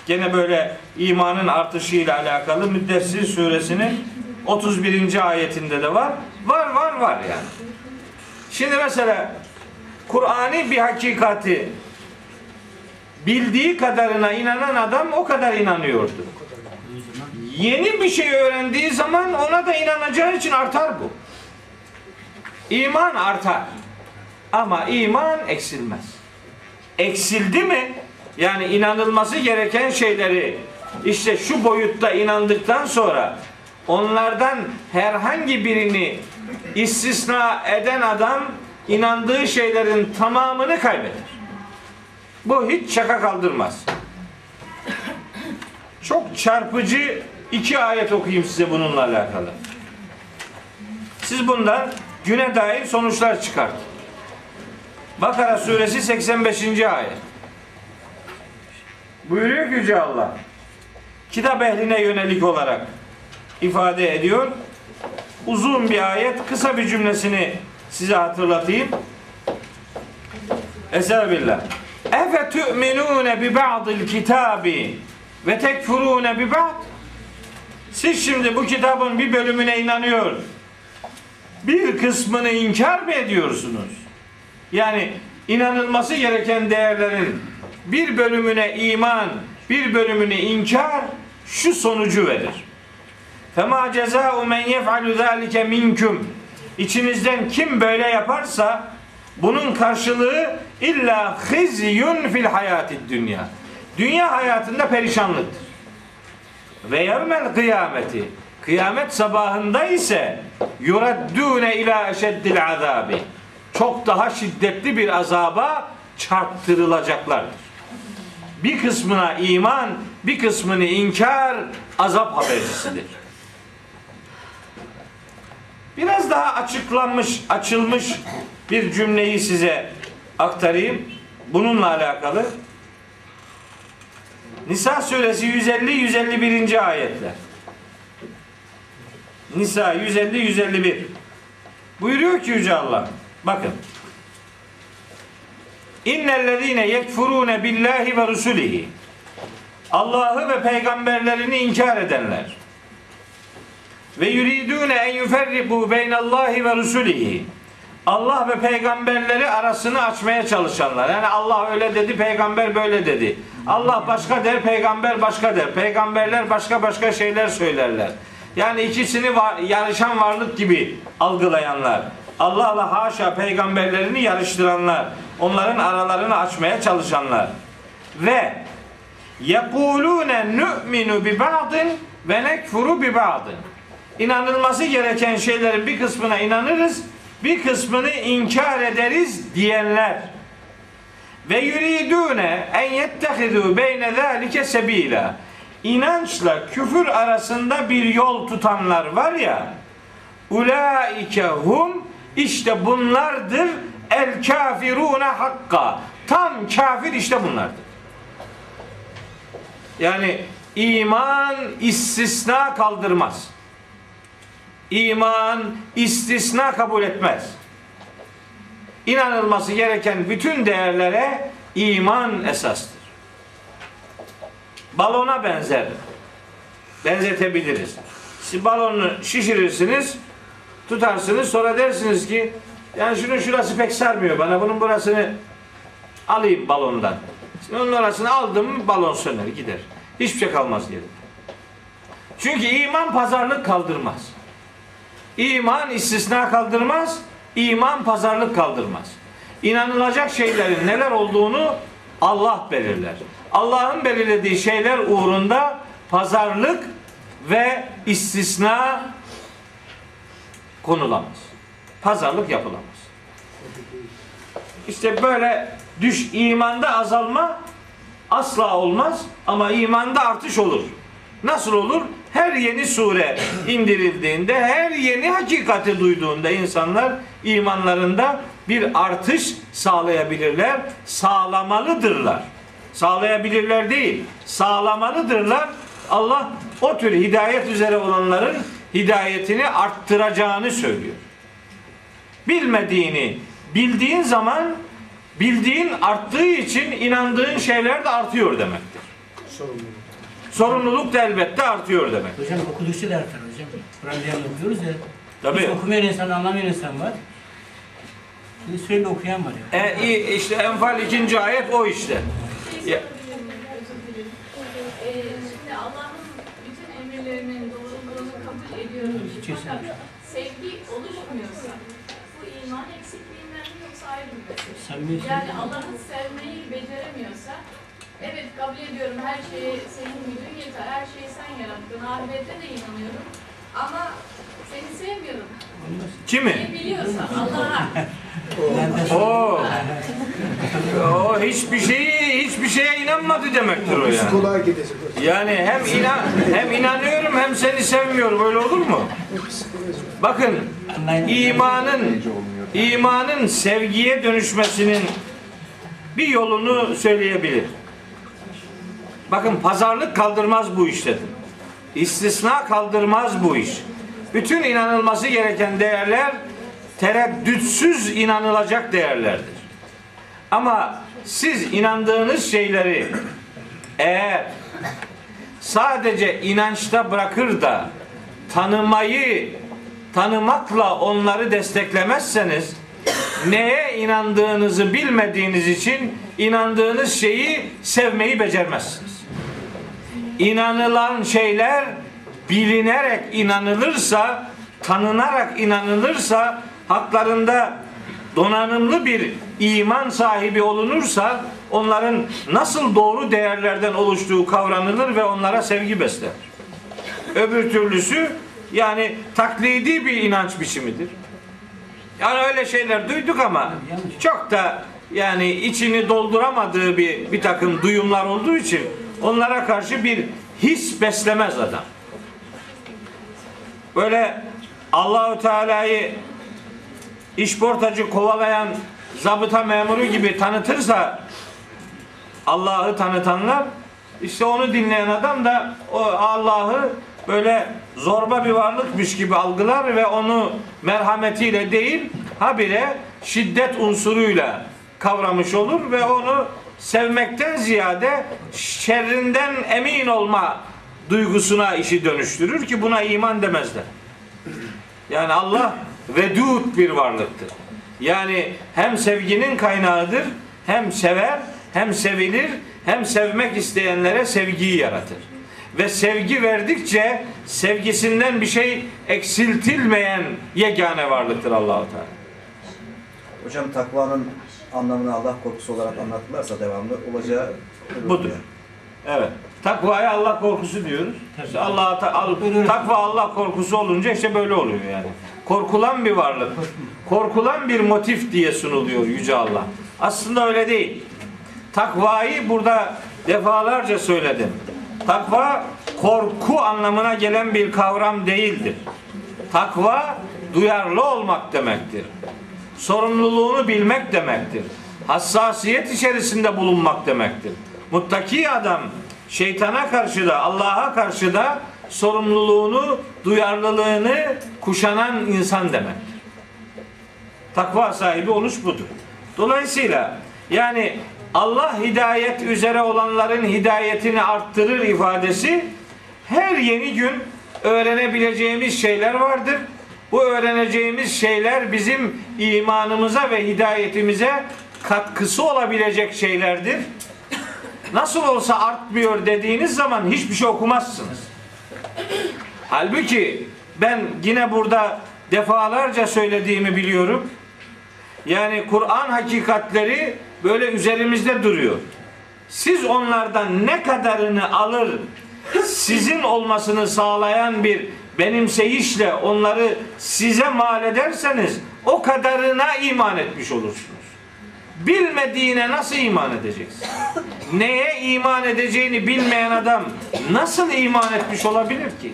Gene böyle imanın artışıyla alakalı Müddessir suresinin 31. ayetinde de var. Var var var yani. Şimdi mesela Kur'an'ı bir hakikati bildiği kadarına inanan adam o kadar inanıyordu. Yeni bir şey öğrendiği zaman ona da inanacağı için artar bu. İman artar. Ama iman eksilmez. Eksildi mi? Yani inanılması gereken şeyleri işte şu boyutta inandıktan sonra onlardan herhangi birini istisna eden adam inandığı şeylerin tamamını kaybeder. Bu hiç şaka kaldırmaz. Çok çarpıcı iki ayet okuyayım size bununla alakalı. Siz bundan güne dair sonuçlar çıkartın. Bakara suresi 85. ayet. Buyuruyor ki Yüce Allah. Kitap ehline yönelik olarak ifade ediyor. Uzun bir ayet, kısa bir cümlesini size hatırlatayım. Estağfirullah. Efe tu'minune bi ba'dil kitabi ve tekfurune bi ba'd. Siz şimdi bu kitabın bir bölümüne inanıyor. Bir kısmını inkar mı ediyorsunuz? Yani inanılması gereken değerlerin bir bölümüne iman, bir bölümüne inkar şu sonucu verir. Fema ceza'u men yef'alu zalike minkum. İçinizden kim böyle yaparsa bunun karşılığı illa khizyun fil hayatid dünya. Dünya hayatında perişanlıktır. Ve yevmel kıyameti. Kıyamet sabahında ise yuraddune ila eşeddil azabi. Çok daha şiddetli bir azaba çarptırılacaklardır. Bir kısmına iman, bir kısmını inkar, azap habercisidir. Biraz daha açıklanmış, açılmış bir cümleyi size aktarayım. Bununla alakalı. Nisa suresi 150-151. ayetler. Nisa 150-151. Buyuruyor ki Yüce Allah. Bakın. İnnellezine yekfurune billahi ve rusulihi. Allah'ı ve peygamberlerini inkar edenler. Ve yuridune en yuferriku beynallahi ve rusulihi. Allah ve peygamberleri arasını açmaya çalışanlar. Yani Allah öyle dedi, peygamber böyle dedi. Allah başka der, peygamber başka der. Peygamberler başka başka şeyler söylerler. Yani ikisini var, yarışan varlık gibi algılayanlar. Allah'la haşa peygamberlerini yarıştıranlar. Onların aralarını açmaya çalışanlar. Ve yekulune nu'minu bi ba'din ve nekfuru bi ba'din. İnanılması gereken şeylerin bir kısmına inanırız, bir kısmını inkar ederiz diyenler. Ve yuridune en yettehidu beyne zalike sebila. İnançla küfür arasında bir yol tutanlar var ya. Ulaike hum işte bunlardır el kafirune hakka. Tam kafir işte bunlardır. Yani iman istisna kaldırmaz. İman istisna kabul etmez. İnanılması gereken bütün değerlere iman esastır. Balona benzer. Benzetebiliriz. Siz balonu şişirirsiniz, tutarsınız, sonra dersiniz ki yani şunun şurası pek sarmıyor bana, bunun burasını alayım balondan. Şimdi onun orasını aldım balon söner gider. Hiçbir şey kalmaz geride. Çünkü iman pazarlık kaldırmaz. İman istisna kaldırmaz, iman pazarlık kaldırmaz. İnanılacak şeylerin neler olduğunu Allah belirler. Allah'ın belirlediği şeyler uğrunda pazarlık ve istisna konulamaz. Pazarlık yapılamaz. İşte böyle düş imanda azalma asla olmaz ama imanda artış olur. Nasıl olur? Her yeni sure indirildiğinde, her yeni hakikati duyduğunda insanlar imanlarında bir artış sağlayabilirler, sağlamalıdırlar. Sağlayabilirler değil, sağlamalıdırlar. Allah o tür hidayet üzere olanların hidayetini arttıracağını söylüyor. Bilmediğini bildiğin zaman bildiğin arttığı için inandığın şeyler de artıyor demektir. Sorumluluk. Sorumluluk da elbette artıyor demek. Hocam okudukça da artar hocam. Kur'an okuyoruz ya. Tabii. Hiç okumayan insan, anlamayan insan var. Şimdi sürekli okuyan var ya. E, işte Enfal ikinci ayet o işte. Ya- Ee, şimdi Allah'ın bütün emirlerinin doğruluğunu kabul Fakat sevgi oluşmuyorsa bu iman eksikliğinden mi yoksa ayrı bir mesele? Yani Allah'ı sevmeyi beceremiyorsa evet kabul ediyorum her şeyi senin gücün yeter, her şeyi sen yarattın, ahirete de inanıyorum ama seni sevmiyorum. Kimi? Ne biliyorsa Allah'a. O. O hiçbir şeyi hiçbir şeye inanmadı demektir o yani. Psikoloğa gidecek hocam. Yani hem inan hem inanıyorum hem seni sevmiyorum öyle olur mu? Bakın imanın imanın sevgiye dönüşmesinin bir yolunu söyleyebilir. Bakın pazarlık kaldırmaz bu işte. İstisna kaldırmaz bu iş. Bütün inanılması gereken değerler tereddütsüz inanılacak değerlerdir. Ama siz inandığınız şeyleri eğer sadece inançta bırakır da tanımayı tanımakla onları desteklemezseniz neye inandığınızı bilmediğiniz için inandığınız şeyi sevmeyi becermezsiniz. İnanılan şeyler bilinerek inanılırsa, tanınarak inanılırsa, haklarında donanımlı bir iman sahibi olunursa onların nasıl doğru değerlerden oluştuğu kavranılır ve onlara sevgi besler. Öbür türlüsü yani taklidi bir inanç biçimidir. Yani öyle şeyler duyduk ama çok da yani içini dolduramadığı bir bir takım duyumlar olduğu için onlara karşı bir his beslemez adam. Böyle Allahu Teala'yı işportacı kovalayan zabıta memuru gibi tanıtırsa Allah'ı tanıtanlar işte onu dinleyen adam da o Allah'ı böyle zorba bir varlıkmış gibi algılar ve onu merhametiyle değil habire şiddet unsuruyla kavramış olur ve onu sevmekten ziyade şerrinden emin olma duygusuna işi dönüştürür ki buna iman demezler. Yani Allah vedud bir varlıktır. Yani hem sevginin kaynağıdır, hem sever, hem sevilir, hem sevmek isteyenlere sevgiyi yaratır. Ve sevgi verdikçe sevgisinden bir şey eksiltilmeyen yegane varlıktır Allahu Teala. Hocam takvanın anlamını Allah korkusu olarak anlattılarsa devamlı olacağı Budur. Evet. Takvaya Allah korkusu diyoruz. İşte Allah takva Allah korkusu olunca işte böyle oluyor yani. Korkulan bir varlık. Korkulan bir motif diye sunuluyor yüce Allah. Aslında öyle değil. Takvayı burada defalarca söyledim. Takva korku anlamına gelen bir kavram değildir. Takva duyarlı olmak demektir. Sorumluluğunu bilmek demektir. Hassasiyet içerisinde bulunmak demektir. Muttaki adam şeytana karşı da Allah'a karşı da sorumluluğunu, duyarlılığını kuşanan insan demek. Takva sahibi oluş budur. Dolayısıyla yani Allah hidayet üzere olanların hidayetini arttırır ifadesi her yeni gün öğrenebileceğimiz şeyler vardır. Bu öğreneceğimiz şeyler bizim imanımıza ve hidayetimize katkısı olabilecek şeylerdir. Nasıl olsa artmıyor dediğiniz zaman hiçbir şey okumazsınız. Halbuki ben yine burada defalarca söylediğimi biliyorum. Yani Kur'an hakikatleri böyle üzerimizde duruyor. Siz onlardan ne kadarını alır sizin olmasını sağlayan bir benimseyişle onları size mal ederseniz o kadarına iman etmiş olursunuz. Bilmediğine nasıl iman edeceksin? neye iman edeceğini bilmeyen adam nasıl iman etmiş olabilir ki?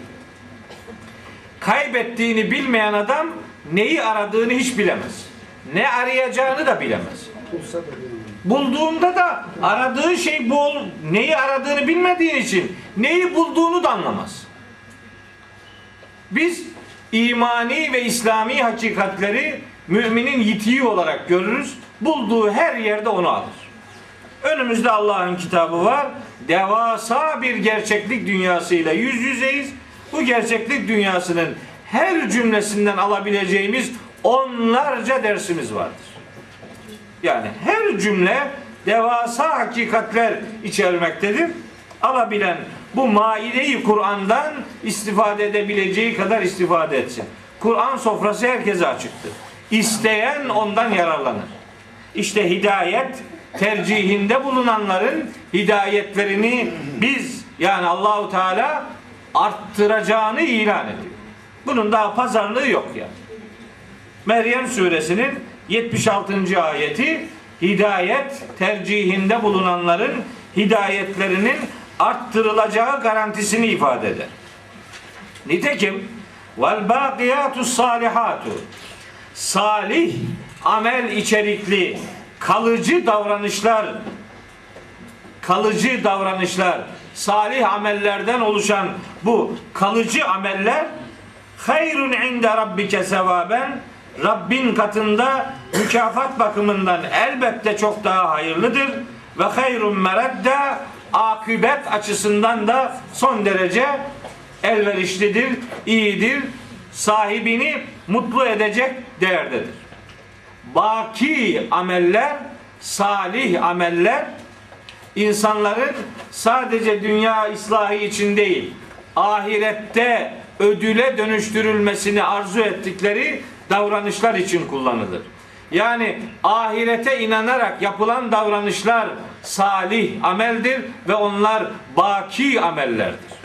Kaybettiğini bilmeyen adam neyi aradığını hiç bilemez. Ne arayacağını da bilemez. Bulduğunda da aradığı şey bu ol- neyi aradığını bilmediğin için neyi bulduğunu da anlamaz. Biz imani ve İslami hakikatleri müminin yitiği olarak görürüz. Bulduğu her yerde onu alır. Önümüzde Allah'ın kitabı var. Devasa bir gerçeklik dünyasıyla yüz yüzeyiz. Bu gerçeklik dünyasının her cümlesinden alabileceğimiz onlarca dersimiz vardır. Yani her cümle devasa hakikatler içermektedir. Alabilen bu maide-i Kur'an'dan istifade edebileceği kadar istifade etsin. Kur'an sofrası herkese açıktır. İsteyen ondan yararlanır. İşte hidayet tercihinde bulunanların hidayetlerini biz yani Allahu Teala arttıracağını ilan ediyor. Bunun daha pazarlığı yok yani. Meryem suresinin 76. ayeti hidayet tercihinde bulunanların hidayetlerinin arttırılacağı garantisini ifade eder. Nitekim vel bakiyatus salihatu salih amel içerikli kalıcı davranışlar kalıcı davranışlar salih amellerden oluşan bu kalıcı ameller hayrun inde rabbike sevaben Rabbin katında mükafat bakımından elbette çok daha hayırlıdır ve hayrun meredde akıbet açısından da son derece elverişlidir, iyidir, sahibini mutlu edecek değerdedir. Baki ameller, salih ameller insanların sadece dünya ıslahı için değil, ahirette ödüle dönüştürülmesini arzu ettikleri davranışlar için kullanılır. Yani ahirete inanarak yapılan davranışlar salih ameldir ve onlar baki amellerdir.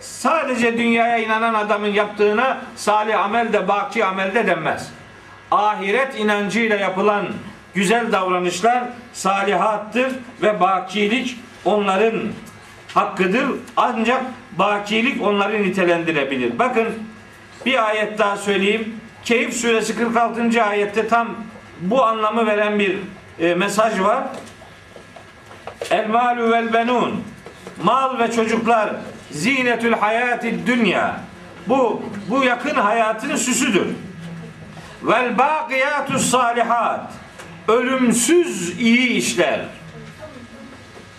Sadece dünyaya inanan adamın yaptığına salih amel de baki amel de denmez. Ahiret inancıyla yapılan güzel davranışlar salihattır ve bakilik onların hakkıdır. Ancak bakilik onları nitelendirebilir. Bakın bir ayet daha söyleyeyim. Keyif suresi 46. ayette tam bu anlamı veren bir e, mesaj var. El malu vel benun mal ve çocuklar zinetül hayati dünya bu bu yakın hayatın süsüdür. Vel bakiyatus salihat ölümsüz iyi işler.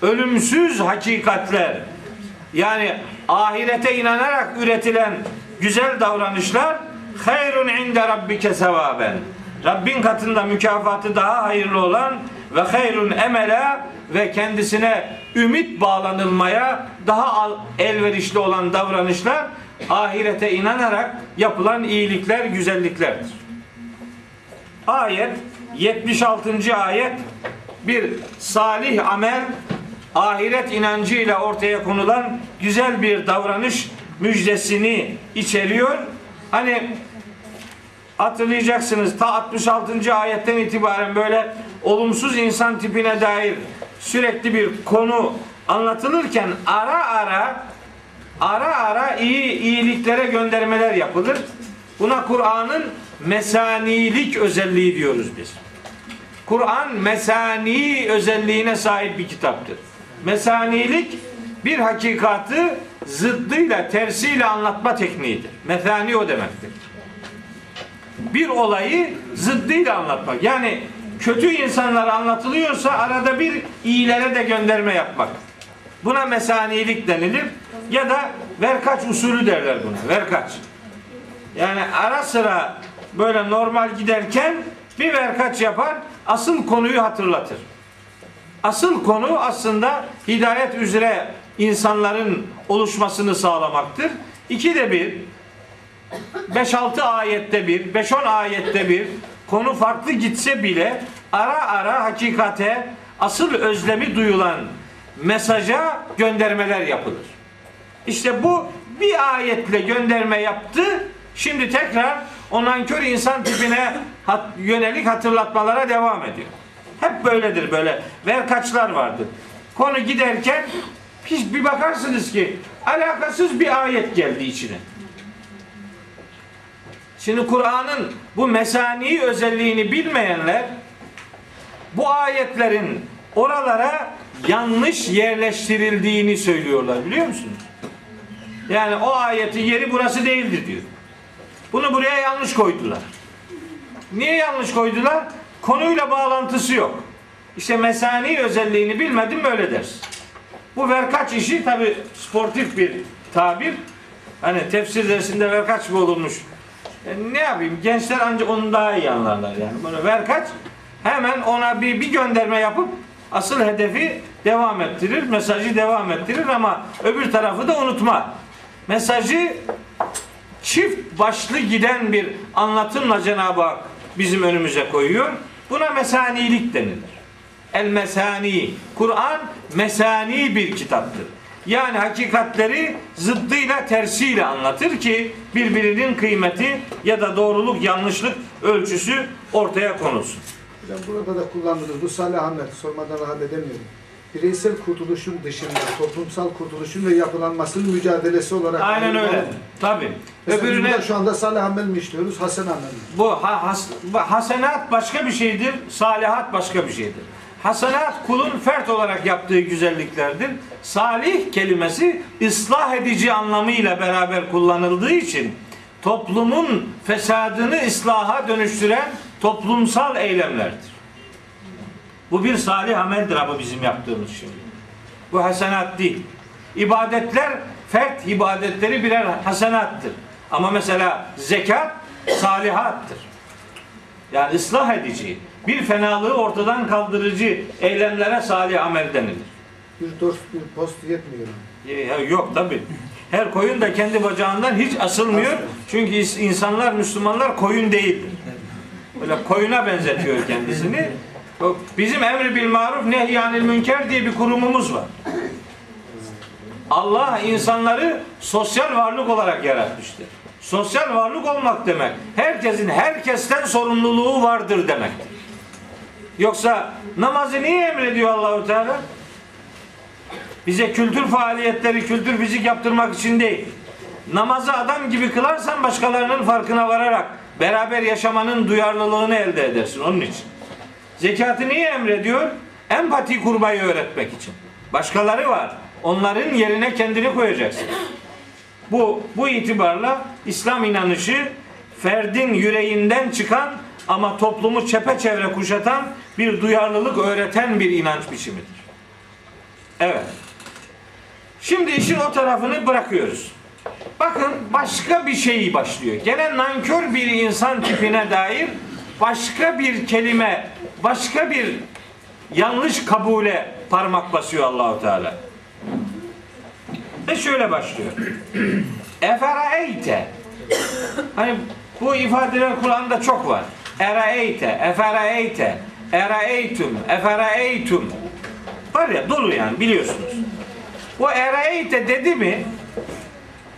Ölümsüz hakikatler. Yani ahirete inanarak üretilen güzel davranışlar hayrun inde rabbike sevaben. Rabbin katında mükafatı daha hayırlı olan ve hayrun emela ve kendisine ümit bağlanılmaya daha elverişli olan davranışlar ahirete inanarak yapılan iyilikler, güzelliklerdir. Ayet 76. ayet bir salih amel ahiret inancıyla ortaya konulan güzel bir davranış müjdesini içeriyor. Hani hatırlayacaksınız ta 66. ayetten itibaren böyle olumsuz insan tipine dair sürekli bir konu anlatılırken ara ara ara ara iyi iyiliklere göndermeler yapılır. Buna Kur'an'ın mesanilik özelliği diyoruz biz. Kur'an mesani özelliğine sahip bir kitaptır. Mesanilik bir hakikatı zıddıyla, tersiyle anlatma tekniğidir. Mesani o demektir. Bir olayı zıddıyla anlatmak. Yani kötü insanlara anlatılıyorsa arada bir iyilere de gönderme yapmak. Buna mesanilik denilir. Ya da verkaç usulü derler buna. Verkaç. Yani ara sıra böyle normal giderken bir verkaç yapar, asıl konuyu hatırlatır. Asıl konu aslında hidayet üzere insanların oluşmasını sağlamaktır. İki de bir, 5-6 ayette bir, 5-10 ayette bir konu farklı gitse bile ara ara hakikate asıl özlemi duyulan mesaja göndermeler yapılır. İşte bu bir ayetle gönderme yaptı. Şimdi tekrar o nankör insan tipine hat- yönelik hatırlatmalara devam ediyor. Hep böyledir böyle. Verkaçlar vardır. Konu giderken hiç bir bakarsınız ki alakasız bir ayet geldi içine. Şimdi Kur'an'ın bu mesani özelliğini bilmeyenler bu ayetlerin oralara yanlış yerleştirildiğini söylüyorlar biliyor musunuz? Yani o ayetin yeri burası değildir diyor. Bunu buraya yanlış koydular. Niye yanlış koydular? Konuyla bağlantısı yok. İşte mesani özelliğini bilmedin mi öyle dersin. Bu verkaç işi tabi sportif bir tabir. Hani tefsir dersinde verkaç mı olurmuş? E, ne yapayım? Gençler ancak onu daha iyi anlarlar yani. Bunu verkaç hemen ona bir, bir gönderme yapıp asıl hedefi devam ettirir, mesajı devam ettirir ama öbür tarafı da unutma. Mesajı çift başlı giden bir anlatımla Cenab-ı Hak bizim önümüze koyuyor. Buna mesanilik denilir. El mesani. Kur'an mesani bir kitaptır. Yani hakikatleri zıddıyla tersiyle anlatır ki birbirinin kıymeti ya da doğruluk yanlışlık ölçüsü ortaya konulsun. Hocam burada da kullandığınız bu salih amel sormadan rahat edemiyorum. Bireysel kurtuluşun dışında toplumsal kurtuluşun ve yapılanmasının mücadelesi olarak Aynen öyle. Tabi. Mesela Öbürüne şu anda salih amel mi işliyoruz, hasen amel mi? bu ha- has, hasenat başka bir şeydir, salihat başka bir şeydir. Hasenat kulun fert olarak yaptığı güzelliklerdir. Salih kelimesi ıslah edici anlamıyla beraber kullanıldığı için toplumun fesadını ıslaha dönüştüren toplumsal eylemlerdir. Bu bir salih ameldir ama bizim yaptığımız şey. Bu hasenat değil. İbadetler fert ibadetleri birer hasenattır. Ama mesela zekat salihattır. Yani ıslah edici, bir fenalığı ortadan kaldırıcı eylemlere salih amel denilir. Bir dost, bir post yetmiyor. Ee, Yok tabi. Her koyun da kendi bacağından hiç asılmıyor. Çünkü insanlar, Müslümanlar koyun değildir. Böyle koyuna benzetiyor kendisini. Bizim emri bil maruf nehyanil münker diye bir kurumumuz var. Allah insanları sosyal varlık olarak yaratmıştır. Sosyal varlık olmak demek herkesin herkesten sorumluluğu vardır demektir. Yoksa namazı niye emrediyor Allahu Teala? Bize kültür faaliyetleri, kültür fizik yaptırmak için değil. Namazı adam gibi kılarsan başkalarının farkına vararak beraber yaşamanın duyarlılığını elde edersin onun için. Zekatı niye emrediyor? Empati kurmayı öğretmek için. Başkaları var. Onların yerine kendini koyacaksın. Bu bu itibarla İslam inanışı ferdin yüreğinden çıkan ama toplumu çepeçevre kuşatan bir duyarlılık öğreten bir inanç biçimidir. Evet. Şimdi işin o tarafını bırakıyoruz. Bakın başka bir şey başlıyor. Gene nankör bir insan tipine dair başka bir kelime, başka bir yanlış kabule parmak basıyor Allahu Teala. Ve şöyle başlıyor. (clears throat) Eferaeyte. Hani bu ifadeler Kur'an'da çok var. Eraeyte, eferaeyte, eraeytum, eferaeytum. Var ya dolu yani biliyorsunuz. Bu eraeyte dedi mi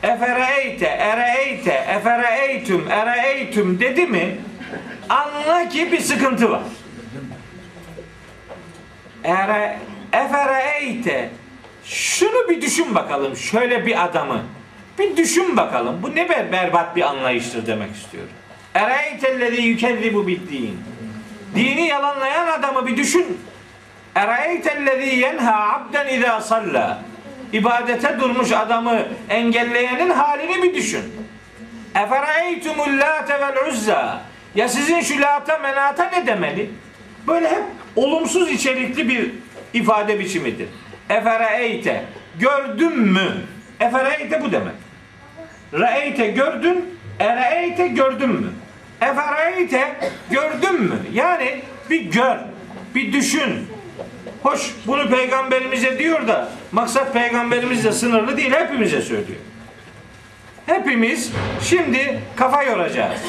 Efereyte, ereeyte, efereytum, ereeytum dedi mi anla ki bir sıkıntı var. Ere, efereyte şunu bir düşün bakalım şöyle bir adamı. Bir düşün bakalım. Bu ne ber berbat bir anlayıştır demek istiyorum. Ereytellezi yükezzibu bid-din. Dini yalanlayan adamı bir düşün. Ereytellezi yenha abden izâ salla. İbadete durmuş adamı engelleyenin halini bir düşün. Efereytumul lâte vel uzza. Ya sizin şu lata menata ne demeli? Böyle hep olumsuz içerikli bir ifade biçimidir. Efereyte. Gördün mü? Efereyte bu demek. Reeyte gördün, ereeyte gördün mü? Efereyte gördün mü? Yani bir gör, bir düşün. Hoş bunu peygamberimize diyor da maksat peygamberimizle sınırlı değil hepimize söylüyor. Hepimiz şimdi kafa yoracağız.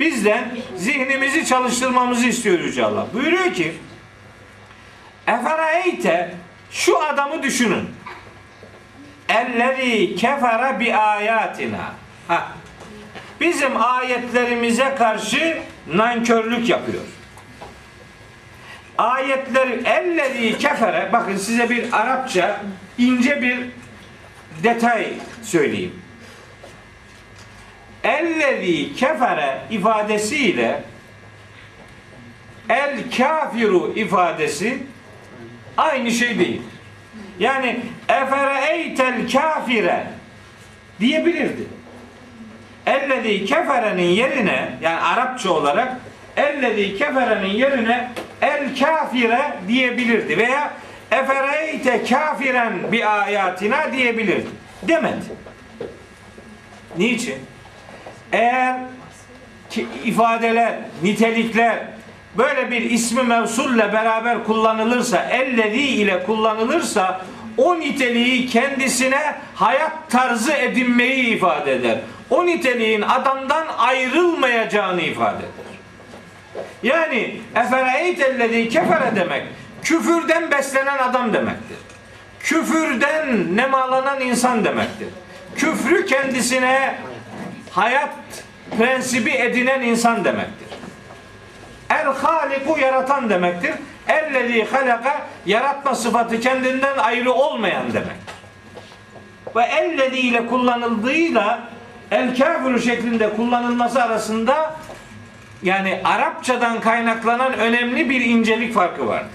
Bizden zihnimizi çalıştırmamızı istiyor Yüce Allah. Buyuruyor ki Efereyte şu adamı düşünün. Ellezî kefere bi ayatina. Ha. Bizim ayetlerimize karşı nankörlük yapıyor. ayetleri ellezî kefere bakın size bir Arapça ince bir detay söyleyeyim. Ellezî kefere ifadesiyle el kafiru ifadesi aynı şey değil. Yani efere eytel kafire diyebilirdi. Ellezî keferenin yerine yani Arapça olarak ellezî keferenin yerine el kafire diyebilirdi veya efereyte kafiren bi ayatina diyebilirdi. Demedi. Niçin? Eğer ifadeler, nitelikler böyle bir ismi mevsulle beraber kullanılırsa, ellezî ile kullanılırsa o niteliği kendisine hayat tarzı edinmeyi ifade eder. O niteliğin adamdan ayrılmayacağını ifade eder. Yani efereytellezî kefere demek küfürden beslenen adam demektir. Küfürden nemalanan insan demektir. Küfrü kendisine hayat prensibi edinen insan demektir. El haliku yaratan demektir. Ellezî halaka yaratma sıfatı kendinden ayrı olmayan demektir. Ve ellezî ile kullanıldığıyla el kafiru şeklinde kullanılması arasında yani Arapçadan kaynaklanan önemli bir incelik farkı vardır.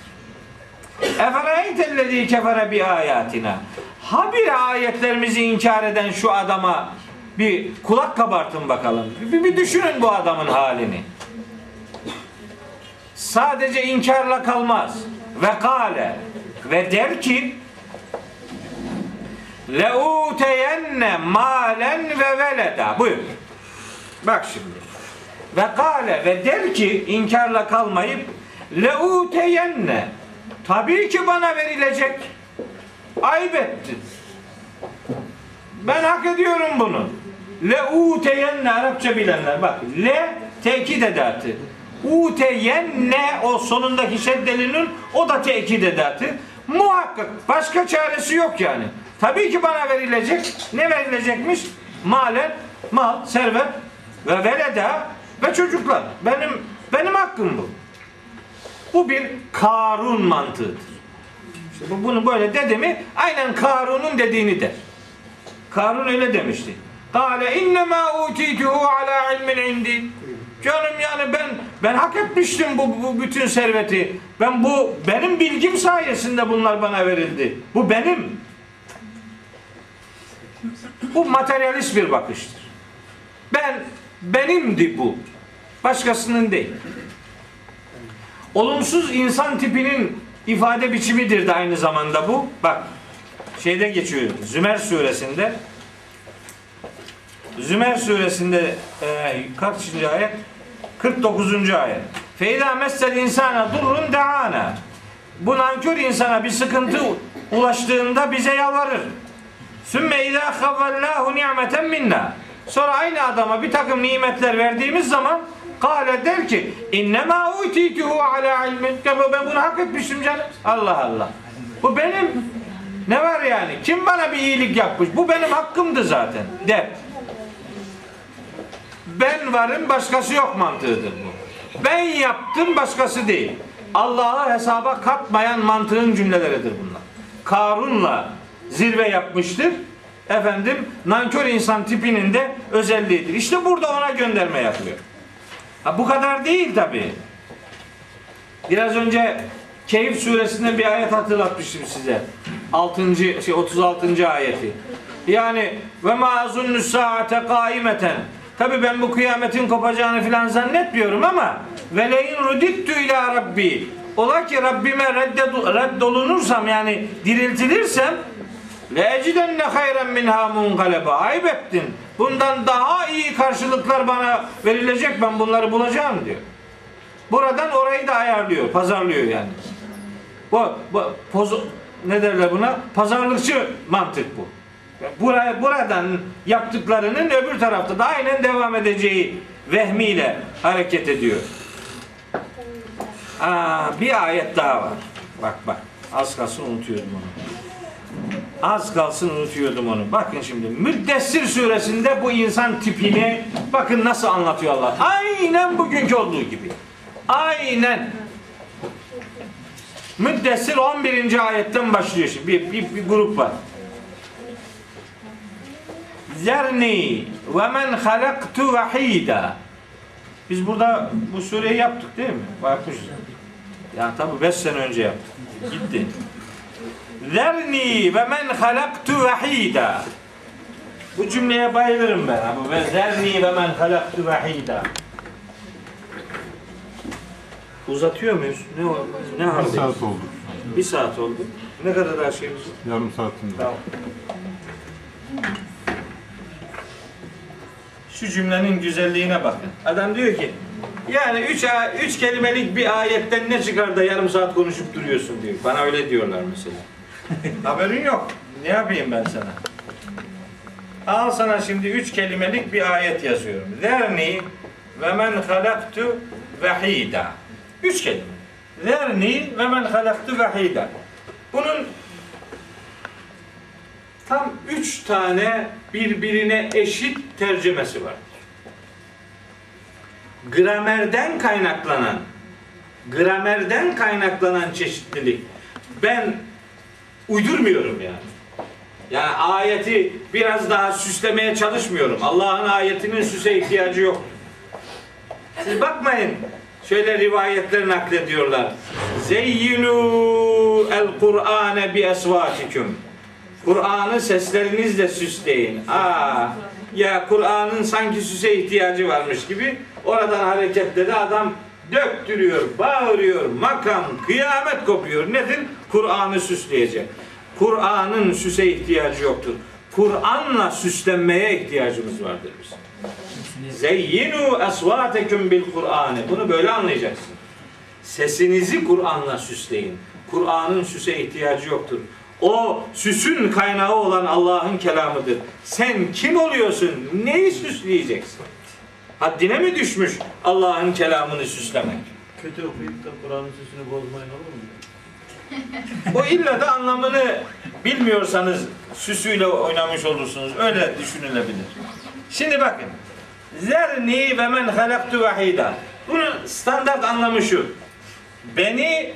Eferaytellezî kefere bi ayatina. Habire ayetlerimizi inkar eden şu adama bir kulak kabartın bakalım. Bir, bir düşünün bu adamın halini. Sadece inkarla kalmaz. Ve kale ve der ki leuteyenne malen ve veleda. Buyur. Bak şimdi. Ve kale ve der ki inkarla kalmayıp leuteyenne tabii ki bana verilecek. Ayıp ettin. Ben hak ediyorum bunu. Leuteyenne Arapça bilenler bak le tekit edatı. Uteyenne o sonundaki şeddelinin o da tekit edatı. Muhakkak başka çaresi yok yani. Tabii ki bana verilecek. Ne verilecekmiş? Malen, mal, servet ve veleda ve çocuklar. Benim benim hakkım bu. Bu bir Karun mantığıdır. İşte bu- bunu böyle dedi mi aynen Karun'un dediğini der. Karun öyle demişti. Kale innema utituhu ala ilmin indi. Canım yani ben ben hak etmiştim bu, bu bütün serveti. Ben bu benim bilgim sayesinde bunlar bana verildi. Bu benim. Bu materyalist bir bakıştır. Ben benimdi bu. Başkasının değil. Olumsuz insan tipinin ifade biçimidir de aynı zamanda bu. Bak şeyde geçiyor. Zümer suresinde Zümer suresinde e, kaçıncı ayet? 49. ayet. Feyda messel insana durrun deana. Bu nankör insana bir sıkıntı ulaştığında bize yalvarır. Sümme izâ havvallâhu ni'meten minna. Sonra aynı adama bir takım nimetler verdiğimiz zaman kâle der ki innemâ utîtuhu alâ ilmin. Ben bunu hak etmiştim canım. Allah Allah. Bu benim. Ne var yani? Kim bana bir iyilik yapmış? Bu benim hakkımdı zaten. Der. Ben varım başkası yok mantığıdır bu. Ben yaptım başkası değil. Allah'a hesaba katmayan mantığın cümleleridir bunlar. Karun'la zirve yapmıştır. Efendim nankör insan tipinin de özelliğidir. İşte burada ona gönderme yapıyor. Ha, bu kadar değil tabi. Biraz önce Keyif suresinden bir ayet hatırlatmıştım size. 6. şey 36. ayeti. Yani ve ma azunnu saate kaimeten. Tabi ben bu kıyametin kopacağını filan zannetmiyorum ama ve leyin rudittu ila rabbi. Ola ki Rabbime reddolunursam yani diriltilirsem le ecidenne hayren minha munkaleba. Ayıp ettin. Bundan daha iyi karşılıklar bana verilecek ben bunları bulacağım diyor. Buradan orayı da ayarlıyor, pazarlıyor yani. Bu, bu poz, ne derler buna? Pazarlıkçı mantık bu. Buraya, buradan yaptıklarının öbür tarafta da aynen devam edeceği vehmiyle hareket ediyor. Aa, bir ayet daha var. Bak bak. Az kalsın unutuyordum onu. Az kalsın unutuyordum onu. Bakın şimdi Müddessir suresinde bu insan tipini bakın nasıl anlatıyor Allah. Aynen bugünkü olduğu gibi. Aynen. Müddessir 11. ayetten başlıyor şimdi. Bir, bir, bir grup var. Zerni ve men halaktu vahida. Biz burada bu sureyi yaptık değil mi? Yapmışız. Ya tabi 5 sene önce yaptık. Gitti. Zerni ve men halaktu vahida. Bu cümleye bayılırım ben. Ve zerni ve men halaktu vahida. Uzatıyor muyuz? Ne var? Ne Bir haldeyiz? saat oldu. Bir saat oldu. Ne kadar daha şeyimiz var? Yarım saatinde. Tamam. Şu cümlenin güzelliğine bakın. Adam diyor ki yani üç, üç kelimelik bir ayetten ne çıkar da yarım saat konuşup duruyorsun diyor. Bana öyle diyorlar mesela. (laughs) Haberin yok. Ne yapayım ben sana? Al sana şimdi üç kelimelik bir ayet yazıyorum. Zerni ve men halaktu vahida. Üç kelime. Zerni ve men halaktu vahida. Bunun tam üç tane birbirine eşit tercümesi var. Gramerden kaynaklanan gramerden kaynaklanan çeşitlilik. Ben uydurmuyorum yani. Yani ayeti biraz daha süslemeye çalışmıyorum. Allah'ın ayetinin süse ihtiyacı yok. Siz bakmayın. Şöyle rivayetler naklediyorlar. Zeyyinu el Kur'ane bi esvatikum. Kur'an'ı seslerinizle süsleyin. Aa, ya Kur'an'ın sanki süse ihtiyacı varmış gibi oradan hareketle de adam döktürüyor, bağırıyor, makam, kıyamet kopuyor. Nedir? Kur'an'ı süsleyecek. Kur'an'ın süse ihtiyacı yoktur. Kur'an'la süslenmeye ihtiyacımız vardır bizim. Zeyyinu esvatekum bil Kur'an'ı. Bunu böyle anlayacaksın. Sesinizi Kur'an'la süsleyin. Kur'an'ın süse ihtiyacı yoktur. O süsün kaynağı olan Allah'ın kelamıdır. Sen kim oluyorsun? Neyi süsleyeceksin? Haddine mi düşmüş Allah'ın kelamını süslemek? Kötü okuyup da Kur'an'ın sesini bozmayın olur mu? O illa da anlamını bilmiyorsanız süsüyle oynamış olursunuz. Öyle düşünülebilir. Şimdi bakın. Zerni ve men halaktu vahida. Bunun standart anlamı şu. Beni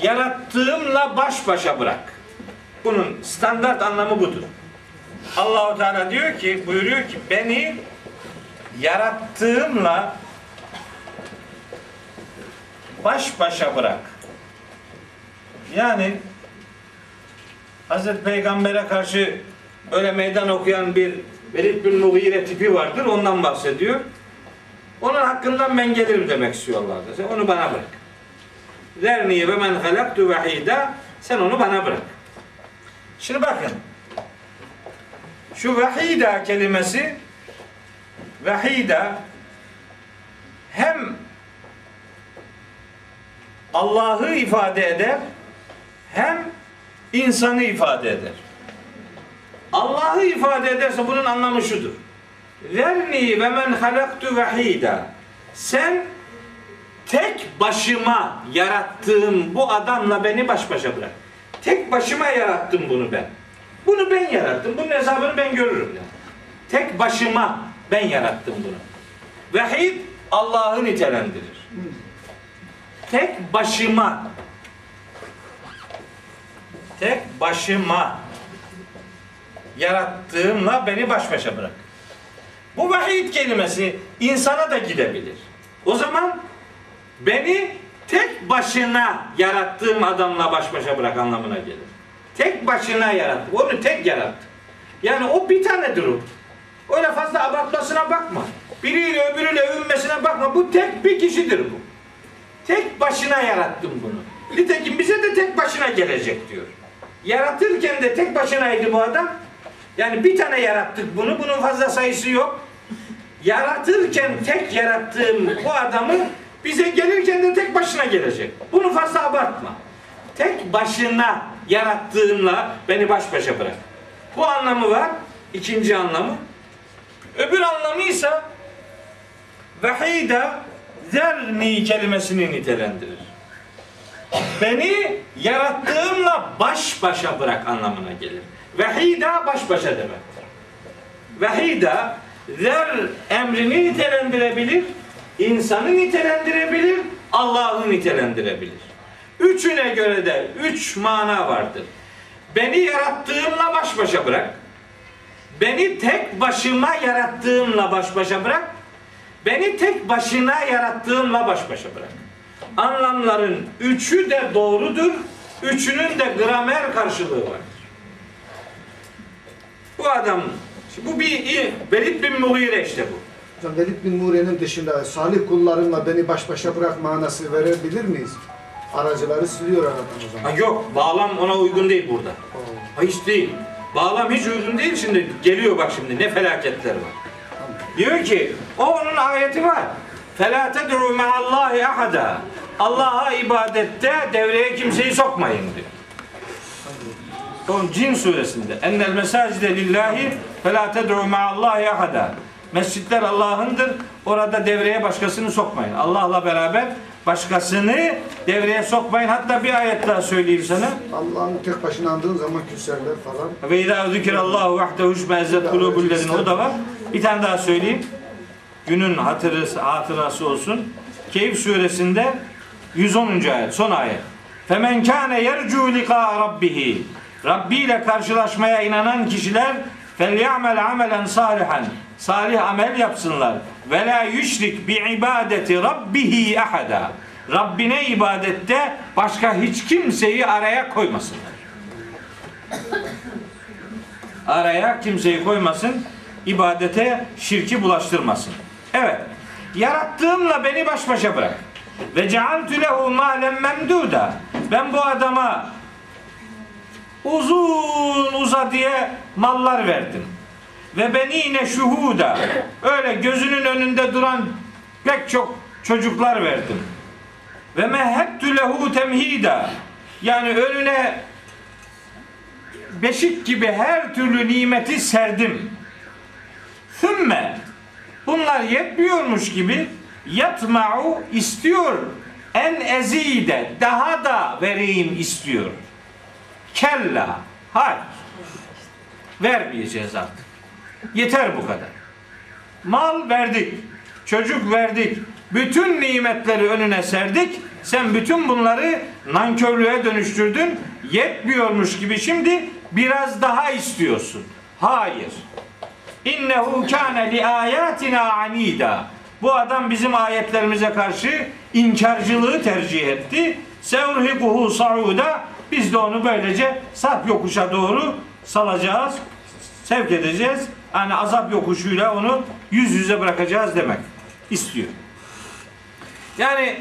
yarattığımla baş başa bırak. Bunun standart anlamı budur. Allahu Teala diyor ki, buyuruyor ki beni yarattığımla baş başa bırak. Yani Hazreti Peygamber'e karşı öyle meydan okuyan bir Velid bin Mughire tipi vardır. Ondan bahsediyor. Onun hakkından ben gelirim demek istiyorlardı. Sen onu bana bırak. Zerni ve men halaktu vahida sen onu bana bırak. Şimdi bakın. Şu vahida kelimesi vahida hem Allah'ı ifade eder hem insanı ifade eder. Allah'ı ifade ederse bunun anlamı şudur. Verni ve men halaktu vahida. Sen tek başıma yarattığım bu adamla beni baş başa bırak. Tek başıma yarattım bunu ben. Bunu ben yarattım. Bunun hesabını ben görürüm. Yani. Tek başıma ben yarattım bunu. Vahid Allah'ı nitelendirir. Tek başıma tek başıma yarattığımla beni baş başa bırak. Bu vahid kelimesi insana da gidebilir. O zaman beni tek başına yarattığım adamla baş başa bırak anlamına gelir. Tek başına yarattı. Onu tek yarattı. Yani o bir tanedir o. Öyle fazla abartmasına bakma. Biriyle öbürüyle övünmesine bakma. Bu tek bir kişidir bu. Tek başına yarattım bunu. Nitekim bize de tek başına gelecek diyor. Yaratırken de tek başınaydı bu adam. Yani bir tane yarattık bunu. Bunun fazla sayısı yok. Yaratırken tek yarattığım bu adamı bize gelirken de tek başına gelecek. Bunu fazla abartma. Tek başına yarattığımla beni baş başa bırak. Bu anlamı var. İkinci anlamı. Öbür anlamı ise vahida zerni kelimesini nitelendirir. Beni yarattığımla baş başa bırak anlamına gelir. Vahida baş başa demektir. Vahida zer emrini nitelendirebilir, insanı nitelendirebilir, Allah'ı nitelendirebilir. Üçüne göre de üç mana vardır. Beni yarattığımla baş başa bırak. Beni tek başıma yarattığımla baş başa bırak. Beni tek başına yarattığımla baş başa bırak. Anlamların üçü de doğrudur. Üçünün de gramer karşılığı vardır. Bu adam, bu bir Velid bin Mughire işte bu. Hocam Velid bin Mure'nin dışında salih kullarınla beni baş başa bırak manası verebilir miyiz? Aracıları siliyor aradan o zaman. Ha yok, bağlam ona uygun değil burada. Oo. Ha hiç değil. Bağlam hiç uygun değil şimdi. Geliyor bak şimdi ne felaketler var. Diyor ki o onun ayeti var. فَلَا تَدْعُوا مَعَ اللّٰهِ اَحَدًا Allah'a ibadette devreye kimseyi sokmayın diyor. Son Cin suresinde ennel mesacide lillahi felâ ted'u ma'allâhi ahada. Mescitler Allah'ındır. Orada devreye başkasını sokmayın. Allah'la beraber başkasını devreye sokmayın. Hatta bir ayet daha söyleyeyim sana. Allah'ın tek başına andığın zaman küserler falan. Ve idâ zikirallâhu vahdehu şmezzet kulubullerin o da var. Bir tane daha söyleyeyim. Günün hatırası, hatırası olsun. Keyif suresinde 110. ayet, son ayet. Femen kâne yercu liqa rabbihi Rabbi ile karşılaşmaya inanan kişiler felyamel amelen salihan. Salih amel yapsınlar. Ve la yüşrik bi ibadeti rabbihi ahada. Rabbine ibadette başka hiç kimseyi araya koymasınlar araya kimseyi koymasın, ibadete şirki bulaştırmasın. Evet, yarattığımla beni baş başa bırak. Ve cealtü lehu malen memduda. Ben bu adama uzun uza mallar verdim. Ve beni yine şuhuda. Öyle gözünün önünde duran pek çok çocuklar verdim. Ve mehhettü lehu temhida. Yani önüne beşik gibi her türlü nimeti serdim. Sümme bunlar yetmiyormuş gibi yatma'u istiyor en ezide daha da vereyim istiyor. Kella hayır. Vermeyeceğiz artık. Yeter bu kadar. Mal verdik. Çocuk verdik. Bütün nimetleri önüne serdik. Sen bütün bunları nankörlüğe dönüştürdün. Yetmiyormuş gibi şimdi biraz daha istiyorsun. Hayır. İnnehu kâne li ayatina anida. Bu adam bizim ayetlerimize karşı inkarcılığı tercih etti. Sevrhikuhu sauda. Biz de onu böylece sap yokuşa doğru salacağız. Sevk edeceğiz. Yani azap yokuşuyla onu yüz yüze bırakacağız demek istiyor. Yani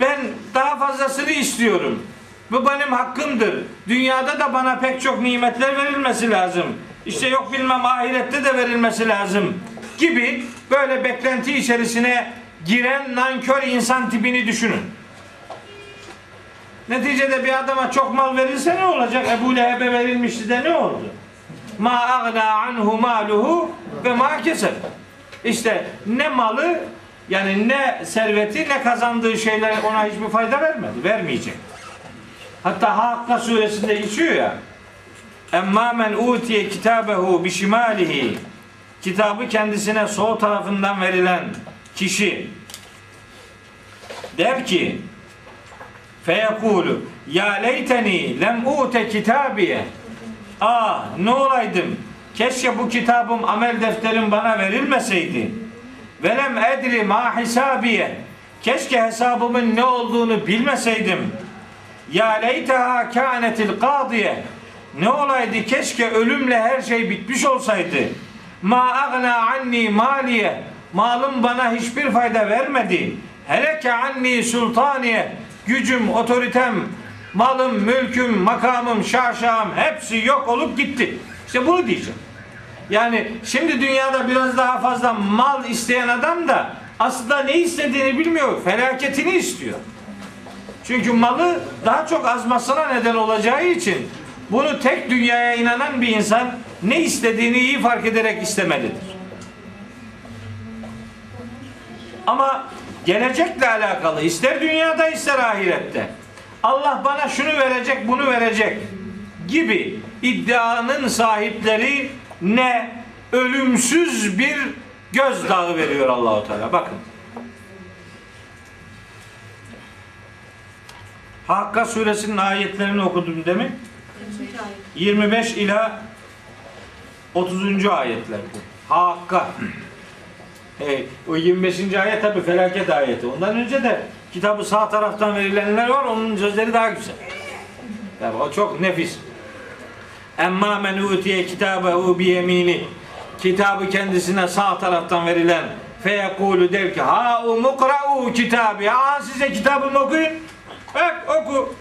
ben daha fazlasını istiyorum. Bu benim hakkımdır. Dünyada da bana pek çok nimetler verilmesi lazım. İşte yok bilmem ahirette de verilmesi lazım gibi böyle beklenti içerisine giren nankör insan tipini düşünün. Neticede bir adama çok mal verilse ne olacak? Ebu Leheb'e verilmişti de ne oldu? Ma agna anhu maluhu ve ma keseb. İşte ne malı yani ne serveti ne kazandığı şeyler ona hiçbir fayda vermedi. Vermeyecek. Hatta Hakka suresinde geçiyor ya. Emma men utiye kitabehu bişimalihi. Kitabı kendisine sol tarafından verilen kişi der ki feyekulu ya leyteni lem ute kitabiye. Aa ne olaydım? Keşke bu kitabım amel defterim bana verilmeseydi. Velem edri ma hisabiye. Keşke hesabımın ne olduğunu bilmeseydim. Ya leyteha kânetil kâdiye. Ne olaydı? Keşke ölümle her şey bitmiş olsaydı. Ma agna anni maliye. Malım bana hiçbir fayda vermedi. Heleke anni sultaniye gücüm otoritem malım mülküm makamım şaşam hepsi yok olup gitti. İşte bunu diyeceğim. Yani şimdi dünyada biraz daha fazla mal isteyen adam da aslında ne istediğini bilmiyor felaketini istiyor. Çünkü malı daha çok azmasına neden olacağı için bunu tek dünyaya inanan bir insan ne istediğini iyi fark ederek istemelidir. Ama gelecekle alakalı ister dünyada ister ahirette Allah bana şunu verecek bunu verecek gibi iddianın sahipleri ne ölümsüz bir gözdağı veriyor Allahu Teala. Bakın. Hakka suresinin ayetlerini okudum demin. 25 ila 30. ayetler. Hakka. Evet, o 25. ayet tabi felaket ayeti. Ondan önce de kitabı sağ taraftan verilenler var. Onun sözleri daha güzel. Yani o çok nefis. Emma men utiye kitabehu bi yemini. Kitabı kendisine sağ taraftan verilen feyekulu der ki ha umukra'u kitabı. Ha size kitabımı okuyun. Bak oku.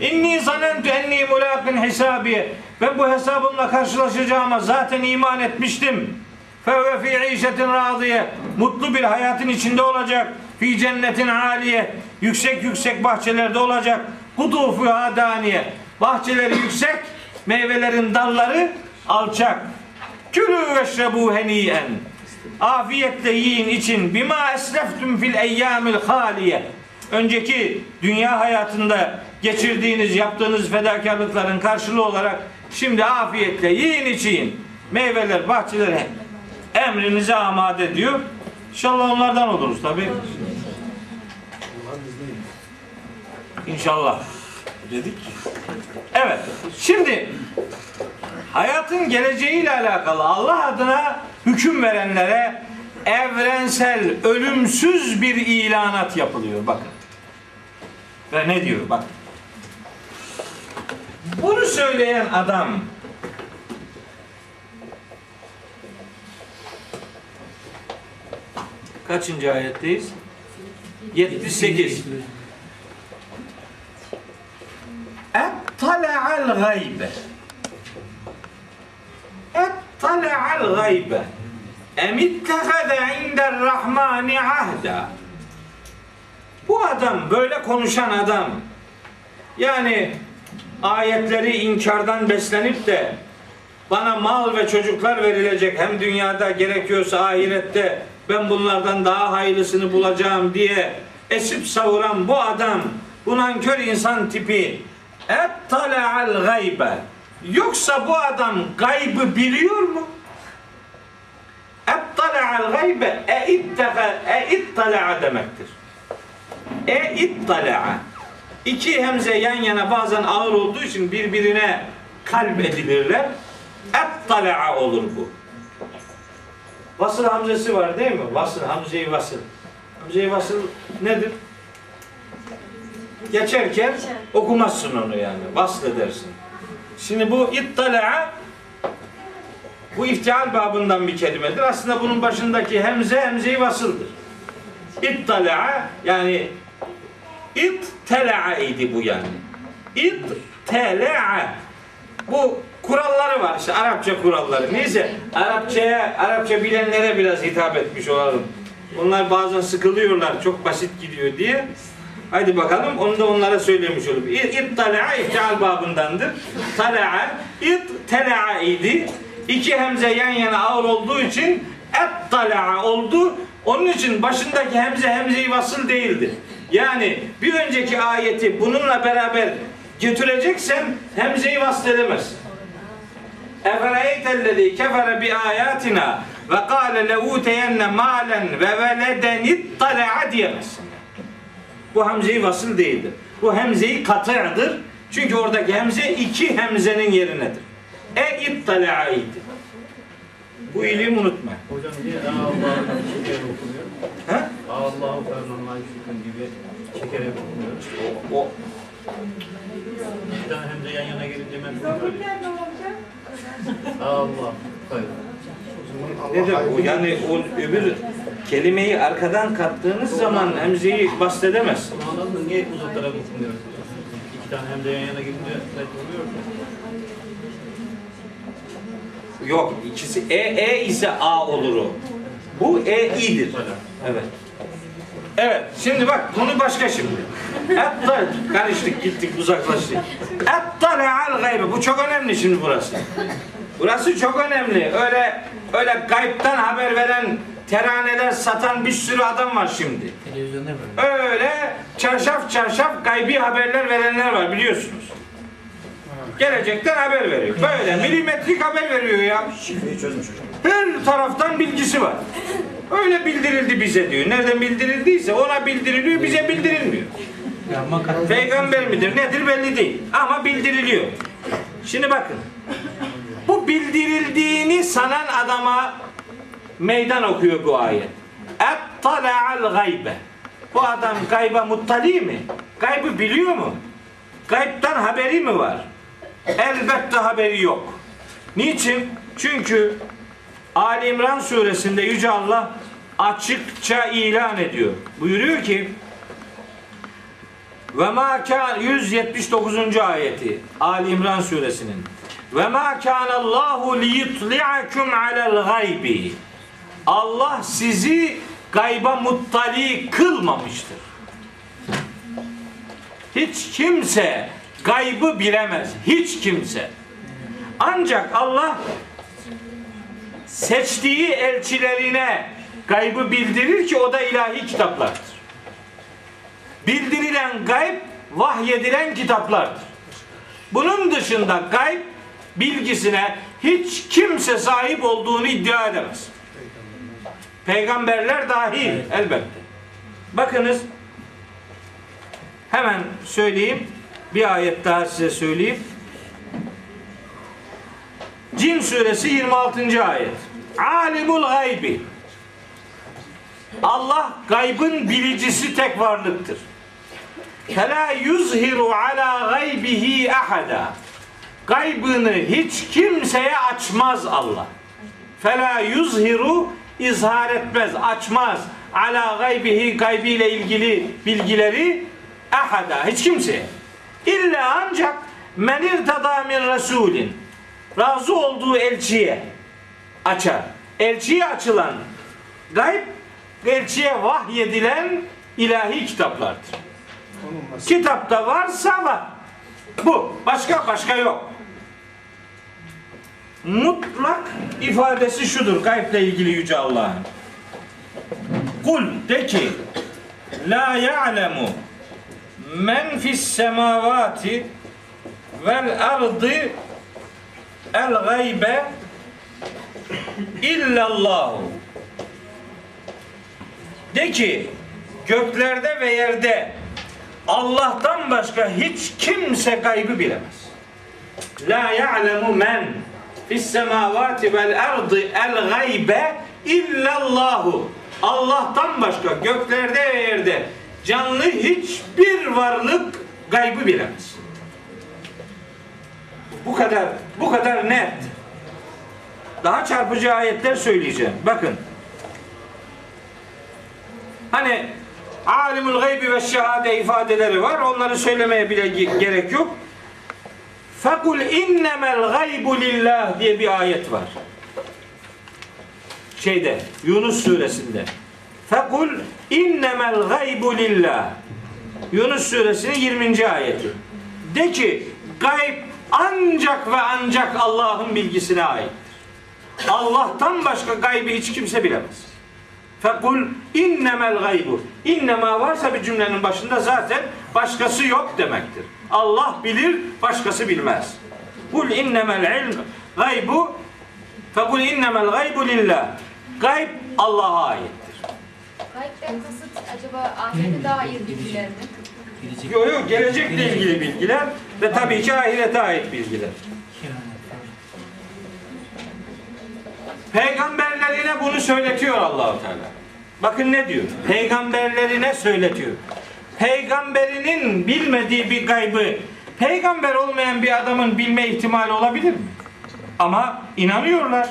İnni zanentu enni mulaqin hisabiye. Ben bu hesabımla karşılaşacağıma zaten iman etmiştim. Fevve fi işetin radiye. Mutlu bir hayatın içinde olacak. Fi cennetin aliye. Yüksek yüksek bahçelerde olacak. Kutufu daniye. Bahçeleri yüksek, meyvelerin dalları alçak. Külü veşrebu heniyen. Afiyetle yiyin için bima esleftüm fil eyyamil haliye. Önceki dünya hayatında geçirdiğiniz, yaptığınız fedakarlıkların karşılığı olarak şimdi afiyetle yiyin için. Meyveler, bahçeler emrinize amade diyor. İnşallah onlardan oluruz tabi. İnşallah dedik. Evet. Şimdi hayatın geleceğiyle alakalı Allah adına hüküm verenlere evrensel, ölümsüz bir ilanat yapılıyor. Bakın. Ve ne diyor? Bak. Bunu söyleyen adam kaçıncı ayetteyiz? 78. Ettala'al gaybe. Ettala'al gaybe. Emittehade indel rahmani ahda. Bu adam, böyle konuşan adam, yani ayetleri inkardan beslenip de bana mal ve çocuklar verilecek hem dünyada gerekiyorsa ahirette ben bunlardan daha hayırlısını bulacağım diye esip savuran bu adam bu nankör insan tipi ettala'al gaybe yoksa bu adam gaybı biliyor mu? Ettala'al gaybe e ittaha e ittala'a demektir. E ittala'a İki hemze yan yana bazen ağır olduğu için birbirine kalp edilirler. Ettala'a olur bu. Vasıl hamzesi var değil mi? Vasıl, hamze-i vasıl. Hamze-i vasıl nedir? Geçerken okumazsın onu yani. Vasıl edersin. Şimdi bu ittala'a bu iftial babından bir kelimedir. Aslında bunun başındaki hemze hemze-i vasıldır. İttala'a yani İttela'a idi bu yani. İttela'a. Bu kuralları var işte Arapça kuralları. Neyse Arapçaya, Arapça bilenlere biraz hitap etmiş olalım. Onlar bazen sıkılıyorlar çok basit gidiyor diye. Haydi bakalım onu da onlara söylemiş olalım. İttala'a iftial babındandır. Tala'a, ittela'a idi. İki hemze yan yana ağır olduğu için ettala'a oldu. Onun için başındaki hemze hemze-i vasıl değildir. Yani bir önceki ayeti bununla beraber götüreceksen hemze-i vasıl edemezsin. Efereytellezî kefere bi ayatina ve kâle leûteyenne mâlen ve veleden ittala'a diyemezsin. Bu hemze-i vasıl değildir. Bu hemze-i katı'dır. Çünkü oradaki hemze iki hemzenin yerinedir. E ittala'a idi. Bu iyiliğimi unutma. Hocam niye Allah'ın şeker okunuyor? He? Allahu fermanlar şükür gibi çekerek okunuyor. O, o Bir tane hem de yan yana gelince ben? Allah hayır. nedir bu? Yani o öbür kelimeyi arkadan kattığınız zaman hemzeyi bastedemez. Anladın mı? Niye uzatarak okunuyoruz? İki tane hem de yan yana oluyor. Yok ikisi e e ise a olur o. Bu e i'dir. Evet. Evet. Şimdi bak konu başka şimdi. Ettal karıştık gittik uzaklaştık. Ettale'al gaybe. Bu çok önemli şimdi burası. Burası çok önemli. Öyle öyle gaybtan haber veren teraneler satan bir sürü adam var şimdi. Televizyonda böyle. Öyle çarşaf çarşaf gaybi haberler verenler var biliyorsunuz. Gelecekten haber veriyor. Böyle milimetrik haber veriyor ya. Şifreyi çözmüş hocam. Her taraftan bilgisi var. Öyle bildirildi bize diyor. Nereden bildirildiyse ona bildiriliyor, bize bildirilmiyor. Peygamber midir nedir belli değil ama bildiriliyor. Şimdi bakın. Bu bildirildiğini sanan adama meydan okuyor bu ayet. Ettala'al gaybe. Bu adam gayba muttali mi? Gaybı biliyor mu? Gaybtan haberi mi var? Elbette haberi yok. Niçin? Çünkü Ali İmran suresinde Yüce Allah açıkça ilan ediyor. Buyuruyor ki ve ma kan 179. ayeti Ali İmran suresinin. Ve ma kana Allahu liyutli'akum alel gaybi. Allah sizi gayba muttali kılmamıştır. Hiç kimse gaybı bilemez. Hiç kimse. Ancak Allah seçtiği elçilerine gaybı bildirir ki o da ilahi kitaplardır. Bildirilen gayb vahyedilen kitaplardır. Bunun dışında gayb bilgisine hiç kimse sahip olduğunu iddia edemez. Peygamberler dahil elbette. Bakınız hemen söyleyeyim. Bir ayet daha size söyleyeyim. Cin suresi 26. ayet. Alimul gaybi. Allah gaybın bilicisi tek varlıktır. Fela yuzhiru ala gaybihi ahada. Gaybını hiç kimseye açmaz Allah. Fela yuzhiru izhar etmez, açmaz. Ala gaybihi gaybiyle ilgili bilgileri ahada hiç kimseye. İlla ancak men irtada min rasulin razı olduğu elçiye açar. Elçiye açılan gayb elçiye vahyedilen ilahi kitaplardır. Kitapta varsa var. Bu. Başka başka yok. Mutlak ifadesi şudur gayble ilgili Yüce Allah'ın. Kul de ki La ya'lemu men fis semavati vel ardı el gaybe illallahu de ki göklerde ve yerde Allah'tan başka hiç kimse gaybı bilemez. La ya'lemu men fis semavati vel ardı el gaybe illallahu. Allah'tan başka göklerde ve yerde canlı hiçbir varlık gaybı bilemez. Bu kadar bu kadar net. Daha çarpıcı ayetler söyleyeceğim. Bakın. Hani alimul gaybi ve şehade ifadeleri var. Onları söylemeye bile ge- gerek yok. Fekul innemel gaybu lillah diye bir ayet var. Şeyde Yunus suresinde. Fekul innemel gaybu lillah. Yunus suresinin 20. ayeti. De ki gayb ancak ve ancak Allah'ın bilgisine ait. Allah'tan başka gaybı hiç kimse bilemez. Fekul innemel gaybu. İnnema varsa bir cümlenin başında zaten başkası yok demektir. Allah bilir, başkası bilmez. Kul innemel ilm gaybu fekul innemel gaybu lillah. Gayb Allah'a aittir. Gaybden kasıt acaba ahirete dair bilgiler mi? Gelecek Yok yok gelecekle ilgili bilgiler ve tabii ki ahirete ait bilgiler. Peygamberlerine bunu söyletiyor Allahu Teala. Bakın ne diyor? Peygamberlerine söyletiyor. Peygamberinin bilmediği bir gaybı peygamber olmayan bir adamın bilme ihtimali olabilir mi? Ama inanıyorlar.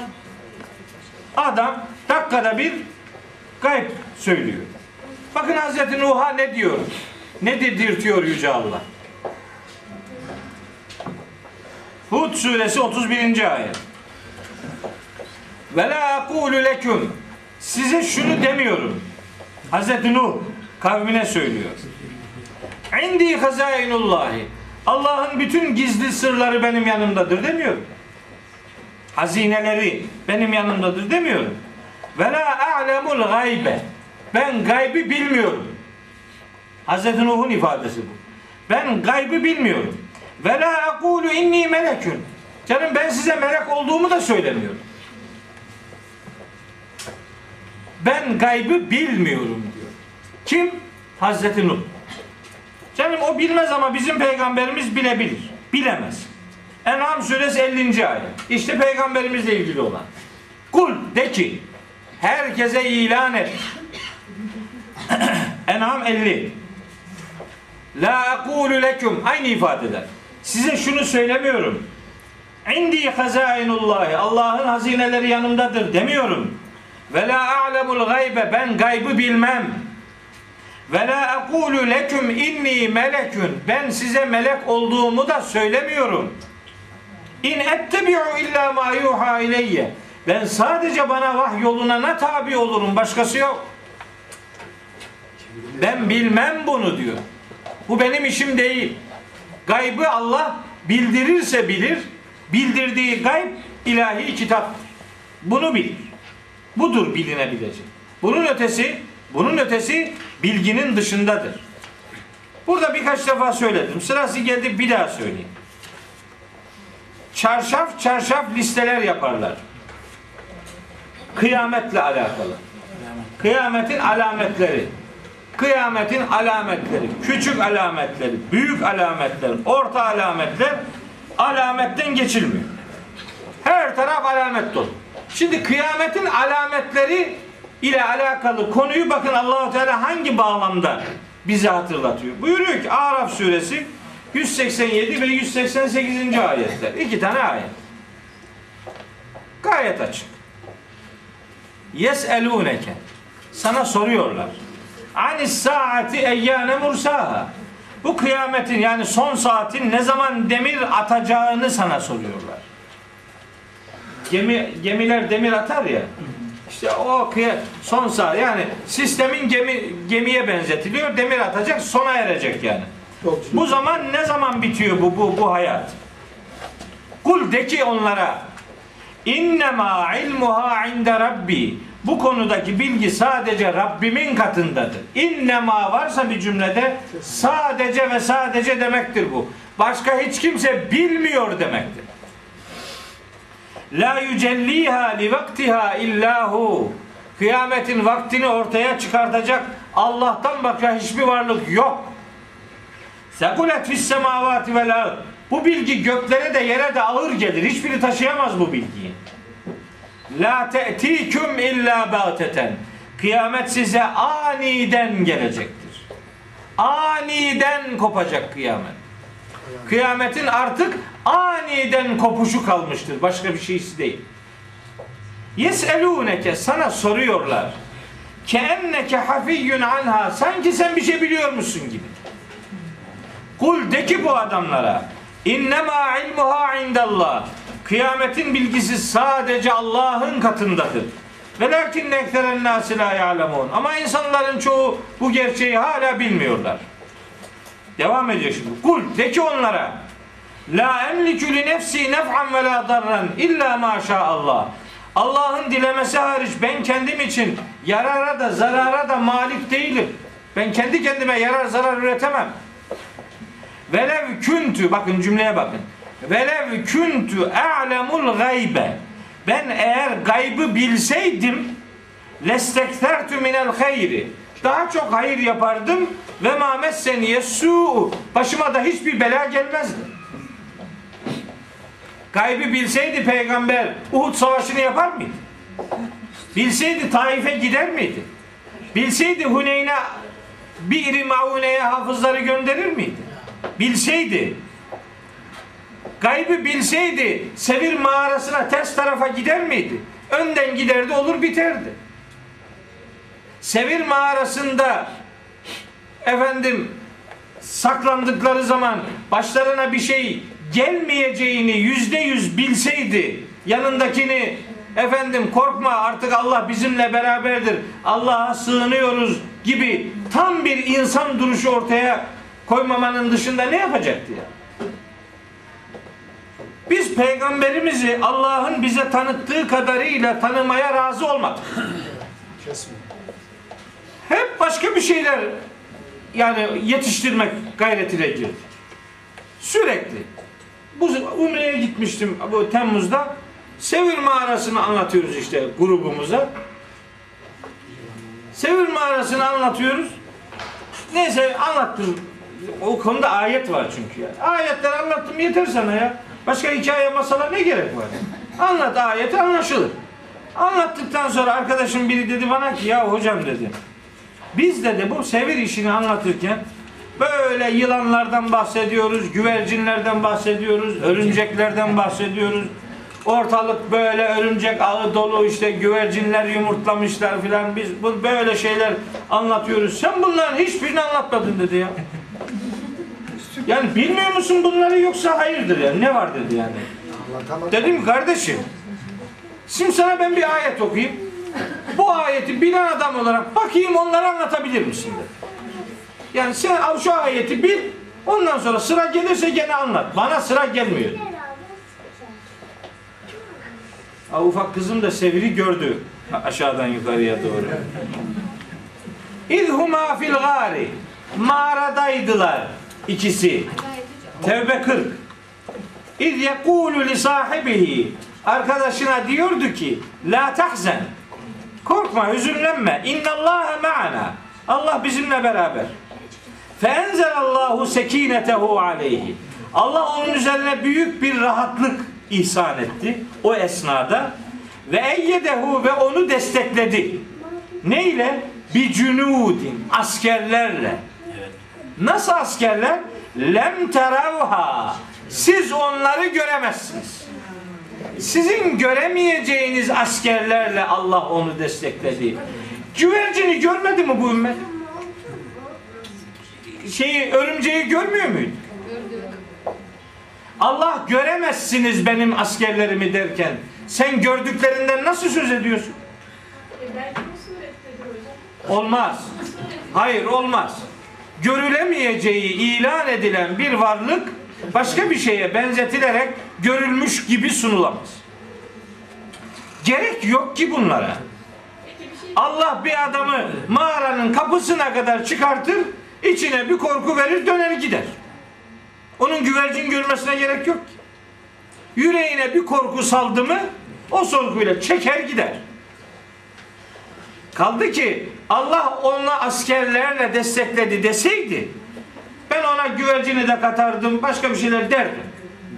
Adam dakikada bir gayb söylüyor. Bakın Hazreti Nuh'a ne diyor? Ne dedirtiyor Yüce Allah? Hud suresi 31. ayet. Ve la aqulu leküm. Size şunu demiyorum. Hazreti Nuh kavmine söylüyor. İndi hazainullahi. Allah'ın bütün gizli sırları benim yanımdadır demiyor. Hazineleri benim yanımdadır demiyorum. Ve la a'lemul gaybe. Ben gaybı bilmiyorum. Hazreti Nuh'un ifadesi bu. Ben gaybı bilmiyorum. Ve la aqulu inni melekün. Canım ben size melek olduğumu da söylemiyorum. Ben gaybı bilmiyorum diyor. Kim? Hazreti Nuh. Canım o bilmez ama bizim peygamberimiz bilebilir. Bilemez. En'am suresi 50. ayet. İşte peygamberimizle ilgili olan. Kul de ki herkese ilan et. (clears throat) En'am 50. La ekulu leküm aynı ifadeler. Size şunu söylemiyorum. İndi hazainullahi Allah'ın hazineleri yanımdadır demiyorum. Ve la a'lemul gaybe ben gaybı bilmem. Ve la ekulu leküm inni melekün ben size melek olduğumu da söylemiyorum. İn ettebi'u illa ma yuha ileyye. Ben sadece bana vah yoluna ne tabi olurum başkası yok. Ben bilmem bunu diyor. Bu benim işim değil. Gaybı Allah bildirirse bilir. Bildirdiği gayb ilahi kitaptır. Bunu bilir. Budur bilinebilecek. Bunun ötesi, bunun ötesi bilginin dışındadır. Burada birkaç defa söyledim. Sırası geldi bir daha söyleyeyim. Çarşaf çarşaf listeler yaparlar. Kıyametle alakalı. Kıyametin alametleri. Kıyametin alametleri, küçük alametleri, büyük alametler, orta alametler alametten geçilmiyor. Her taraf alamet dolu. Şimdi kıyametin alametleri ile alakalı konuyu bakın Allahu Teala hangi bağlamda bize hatırlatıyor. Buyuruyor ki Araf suresi 187 ve 188. ayetler. İki tane ayet. Gayet açık. Yes'elûneke Sana soruyorlar. Anis saati eyyâne mursaha. Bu kıyametin yani son saatin ne zaman demir atacağını sana soruyorlar. Gemi gemiler demir atar ya. İşte o kıya, son saat yani sistemin gemi gemiye benzetiliyor. Demir atacak, sona erecek yani. Bu zaman ne zaman bitiyor bu bu bu hayat? Kul de ki onlara innema ilmuha inde rabbi bu konudaki bilgi sadece Rabbimin katındadır. İnnema varsa bir cümlede sadece ve sadece demektir bu. Başka hiç kimse bilmiyor demektir. La yücelliha li vaktiha illahu. Kıyametin vaktini ortaya çıkartacak Allah'tan başka hiçbir varlık yok. Sekulet fis semavati vel. Bu bilgi göklere de yere de ağır gelir. Hiçbiri taşıyamaz bu bilgiyi. La te'tiküm illa bâteten. Kıyamet size aniden gelecektir. Aniden kopacak kıyamet. Kıyametin artık aniden kopuşu kalmıştır. Başka bir şeysi değil. Yeselûneke sana soruyorlar. Keenneke hafiyyun anha. Sanki sen bir şey biliyor musun gibi. Kul de ki bu adamlara innema ilmuha indallah. Kıyametin bilgisi sadece Allah'ın katındadır. Velakin nekteren nasi la ya'lemun. Ama insanların çoğu bu gerçeği hala bilmiyorlar. Devam ediyor şimdi. Kul de ki onlara La emliku li nefsi nef'an ve la darran illa ma Allah. Allah'ın dilemesi hariç ben kendim için yarara da zarara da malik değilim. Ben kendi kendime yarar zarar üretemem. Velev küntü bakın cümleye bakın. Velev küntü a'lemul gaybe. Ben eğer gaybı bilseydim lestektertü minel hayri. Daha çok hayır yapardım ve ma messeniye su. Başıma da hiçbir bela gelmezdi. Gaybı bilseydi peygamber Uhud savaşını yapar mıydı? Bilseydi Taif'e gider miydi? Bilseydi Huneyn'e bir iri mauneye hafızları gönderir miydi? Bilseydi gaybı bilseydi Sevir mağarasına ters tarafa gider miydi? Önden giderdi olur biterdi. Sevir mağarasında efendim saklandıkları zaman başlarına bir şey gelmeyeceğini yüzde yüz bilseydi yanındakini efendim korkma artık Allah bizimle beraberdir Allah'a sığınıyoruz gibi tam bir insan duruşu ortaya koymamanın dışında ne yapacaktı ya? Biz peygamberimizi Allah'ın bize tanıttığı kadarıyla tanımaya razı olmadık. Hep başka bir şeyler yani yetiştirmek gayretiyle girdik. Sürekli. Bu Umre'ye gitmiştim bu Temmuz'da. Sevir mağarasını anlatıyoruz işte grubumuza. Sevir mağarasını anlatıyoruz. Neyse anlattım o konuda ayet var çünkü ya. Ayetler anlattım yeter sana ya. Başka hikaye masala ne gerek var? Anlat ayeti anlaşılır. Anlattıktan sonra arkadaşım biri dedi bana ki ya hocam dedi. Biz dedi bu sevir işini anlatırken böyle yılanlardan bahsediyoruz, güvercinlerden bahsediyoruz, örümceklerden bahsediyoruz. Ortalık böyle örümcek ağı dolu işte güvercinler yumurtlamışlar filan. Biz bu böyle şeyler anlatıyoruz. Sen bunların hiçbirini anlatmadın dedi ya. Yani bilmiyor musun bunları yoksa hayırdır yani ne var dedi yani. Dedim kardeşim şimdi sana ben bir ayet okuyayım. Bu ayeti bilen adam olarak bakayım onları anlatabilir misin dedi. Yani sen al şu ayeti bil ondan sonra sıra gelirse gene anlat. Bana sıra gelmiyor. Ha, ufak kızım da Sevir'i gördü aşağıdan yukarıya doğru. İzhuma fil gari mağaradaydılar ikisi. Tevbe 40. İz yekulu li sahibihi arkadaşına diyordu ki la tahzen korkma hüzünlenme innallâhe ma'ana Allah bizimle beraber feenzelallahu sekinetehu aleyhi Allah onun üzerine büyük bir rahatlık ihsan etti o esnada ve eyyedehu ve onu destekledi neyle? bi cunudin askerlerle Nasıl askerler? Lem teravha. Siz onları göremezsiniz. Sizin göremeyeceğiniz askerlerle Allah onu destekledi. Güvercini görmedi mi bu ümmet? Şeyi örümceği görmüyor muydu? Allah göremezsiniz benim askerlerimi derken sen gördüklerinden nasıl söz ediyorsun? Olmaz. Hayır olmaz. Görülemeyeceği ilan edilen bir varlık başka bir şeye benzetilerek görülmüş gibi sunulamaz. Gerek yok ki bunlara. Allah bir adamı mağaranın kapısına kadar çıkartır, içine bir korku verir, döner gider. Onun güvercin görmesine gerek yok ki. Yüreğine bir korku saldı mı, o korkuyla çeker gider. Kaldı ki Allah onu askerlerle destekledi deseydi ben ona güvercini de katardım başka bir şeyler derdim.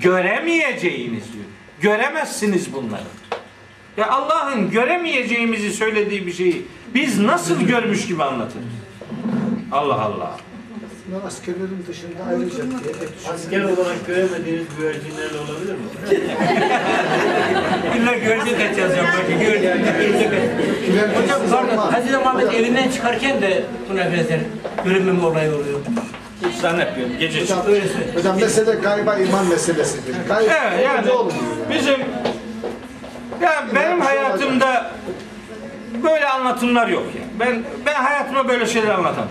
Göremeyeceğiniz diyor. Göremezsiniz bunları. Ya Allah'ın göremeyeceğimizi söylediği bir şeyi biz nasıl görmüş gibi anlatırız? Allah Allah. Askerlerin dışında ayrıca diye ek Asker olarak göremediğiniz güvercinlerle olabilir mi? İlla güvercin kaçacağız ya. Belki güvercin düşünüyorum. Hocam pardon. Hazreti Muhammed evinden çıkarken de buna benzer görünmeme olayı oluyor. Hiç zannetmiyorum. Gece Hocam, çıktı. Hocam mesele gayba iman meselesidir. Gayb Evet yani olmuyor. bizim ya benim hayatımda böyle anlatımlar yok ya. Ben ben hayatıma böyle şeyler anlatamam.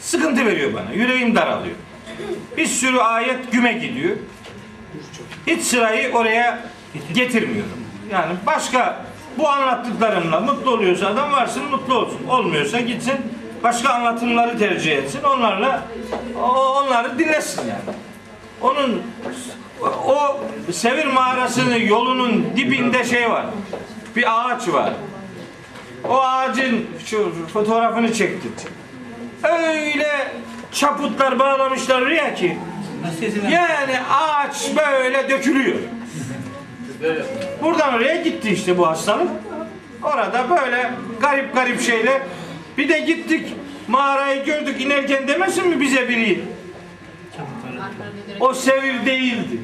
Sıkıntı veriyor bana. Yüreğim daralıyor. Bir sürü ayet güme gidiyor. Hiç sırayı oraya getirmiyorum. Yani başka bu anlattıklarımla mutlu oluyorsa adam varsın mutlu olsun. Olmuyorsa gitsin başka anlatımları tercih etsin. Onlarla onları dinlesin yani. Onun o Sevir mağarasının yolunun dibinde şey var. Bir ağaç var. O ağacın şu fotoğrafını çektim. Öyle çaputlar bağlamışlar oraya ki yani ağaç böyle dökülüyor. Buradan oraya gitti işte bu hastalık. Orada böyle garip garip şeyler. Bir de gittik mağarayı gördük inerken demesin mi bize biri? O sevir değildi.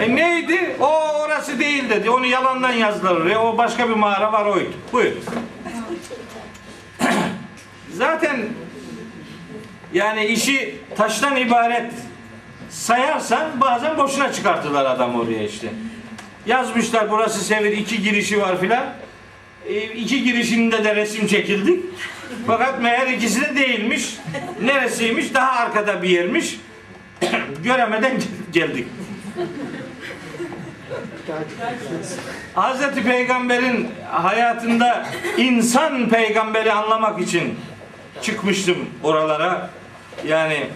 e neydi? O orası değil dedi. Onu yalandan yazdılar oraya. O başka bir mağara var oydu. Buyur. (clears throat) Zaten yani işi taştan ibaret sayarsan bazen boşuna çıkartırlar adam oraya işte. Yazmışlar burası Sevir iki girişi var filan. E, iki girişinde de resim çekildik. Fakat meğer ikisi de değilmiş. Neresiymiş? Daha arkada bir yermiş. (coughs) Göremeden geldik. Hazreti Peygamber'in hayatında insan peygamberi anlamak için çıkmıştım oralara. Yani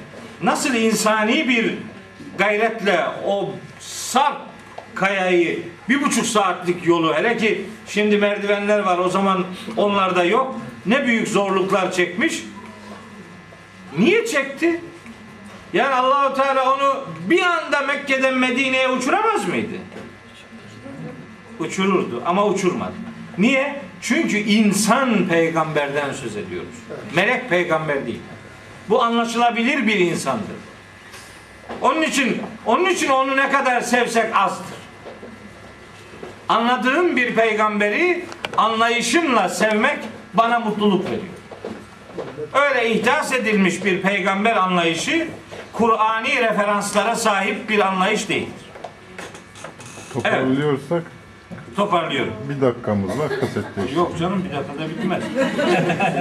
nasıl insani bir gayretle o sarp kayayı bir buçuk saatlik yolu hele ki şimdi merdivenler var o zaman onlar da yok. Ne büyük zorluklar çekmiş. Niye çekti? Yani Allahu Teala onu bir anda Mekke'den Medine'ye uçuramaz mıydı? Uçururdu ama uçurmadı. Niye? Çünkü insan peygamberden söz ediyoruz. Melek peygamber değil. Bu anlaşılabilir bir insandır. Onun için onun için onu ne kadar sevsek azdır. Anladığım bir peygamberi anlayışımla sevmek bana mutluluk veriyor. Öyle ihdas edilmiş bir peygamber anlayışı Kur'ani referanslara sahip bir anlayış değildir. Toparlıyorsak Toparlıyorum. bir dakikamız var kasette. Yok canım bir dakikada bitmez.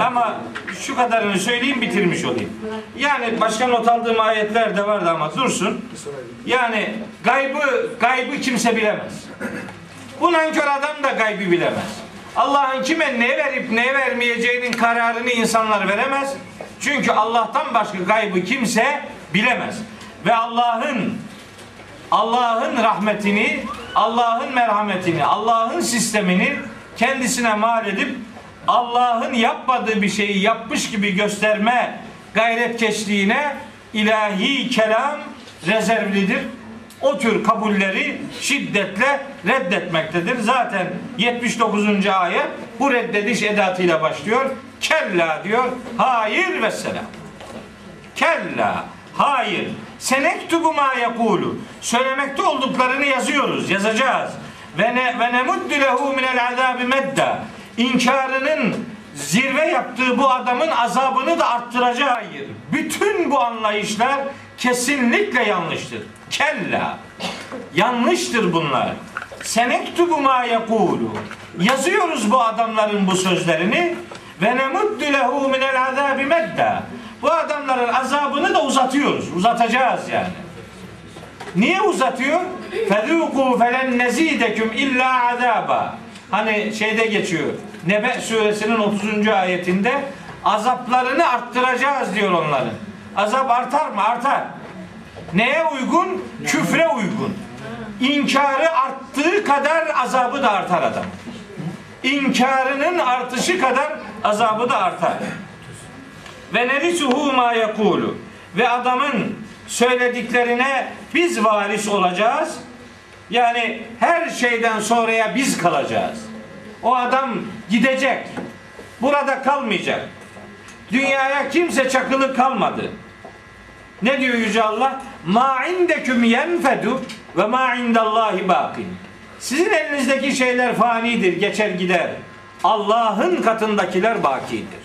(laughs) ama şu kadarını söyleyeyim bitirmiş olayım. Yani başka not aldığım ayetler de vardı ama dursun. Yani gaybı gaybı kimse bilemez. Bu nankör adam da gaybı bilemez. Allah'ın kime ne verip ne vermeyeceğinin kararını insanlar veremez. Çünkü Allah'tan başka gaybı kimse bilemez. Ve Allah'ın Allah'ın rahmetini, Allah'ın merhametini, Allah'ın sistemini kendisine mal edip Allah'ın yapmadığı bir şeyi yapmış gibi gösterme gayretkeşliğine ilahi kelam rezervlidir. O tür kabulleri şiddetle reddetmektedir. Zaten 79. ayet bu reddediş edatıyla başlıyor. Kella diyor. Hayır ve selam. Kella. Hayır. Senektubu ma yakulu. Söylemekte olduklarını yazıyoruz, yazacağız. Ve ne ve nemuddu lehu minel azabi medda. İnkarının zirve yaptığı bu adamın azabını da arttıracağız. Hayır. Bütün bu anlayışlar kesinlikle yanlıştır. Kella. Yanlıştır bunlar. Senektubu ma yakulu. Yazıyoruz bu adamların bu sözlerini ve nemuddu lehu minel azabi medda. Bu adamların azabını da uzatıyoruz. Uzatacağız yani. Niye uzatıyor? Fezûkû felen nezîdeküm illa azaba. Hani şeyde geçiyor. Nebe suresinin 30. ayetinde azaplarını arttıracağız diyor onların. Azap artar mı? Artar. Neye uygun? Küfre uygun. İnkarı arttığı kadar azabı da artar adam. İnkarının artışı kadar azabı da artar. Ve nerisuhu ma yekulu. Ve adamın söylediklerine biz varis olacağız. Yani her şeyden sonraya biz kalacağız. O adam gidecek. Burada kalmayacak. Dünyaya kimse çakılı kalmadı. Ne diyor Yüce Allah? Ma indeküm yenfedu ve ma indallahi bakin. Sizin elinizdeki şeyler fanidir, geçer gider. Allah'ın katındakiler bakidir.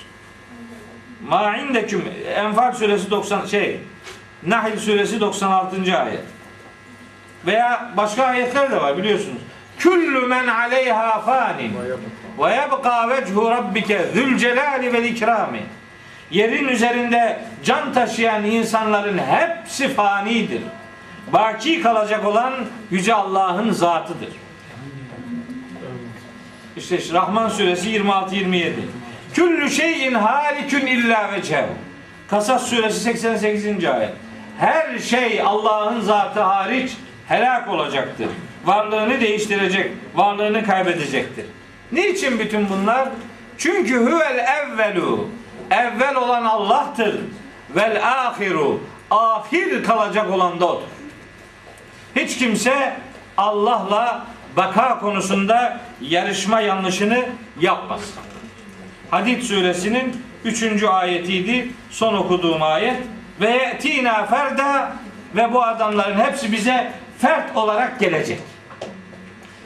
Ma indeküm Enfal suresi 90 şey Nahl suresi 96. ayet. Veya başka ayetler de var biliyorsunuz. Küllü men aleyha fanin ve yebqa vechu rabbike zül celali vel ikrami. Yerin üzerinde can taşıyan insanların hepsi fanidir. Baki kalacak olan Yüce Allah'ın zatıdır. İşte Rahman suresi 26-27. Küllü şeyin halikün illa veçev. Kasas suresi 88. ayet. Her şey Allah'ın zatı hariç helak olacaktır. Varlığını değiştirecek, varlığını kaybedecektir. Niçin bütün bunlar? Çünkü huvel evvelu. Evvel olan Allah'tır. Vel ahiru. Ahir kalacak olan da odur. Hiç kimse Allah'la baka konusunda yarışma yanlışını yapmaz. Hadid suresinin 3. ayetiydi. Son okuduğum ayet. Ve yetina ferda ve bu adamların hepsi bize fert olarak gelecek.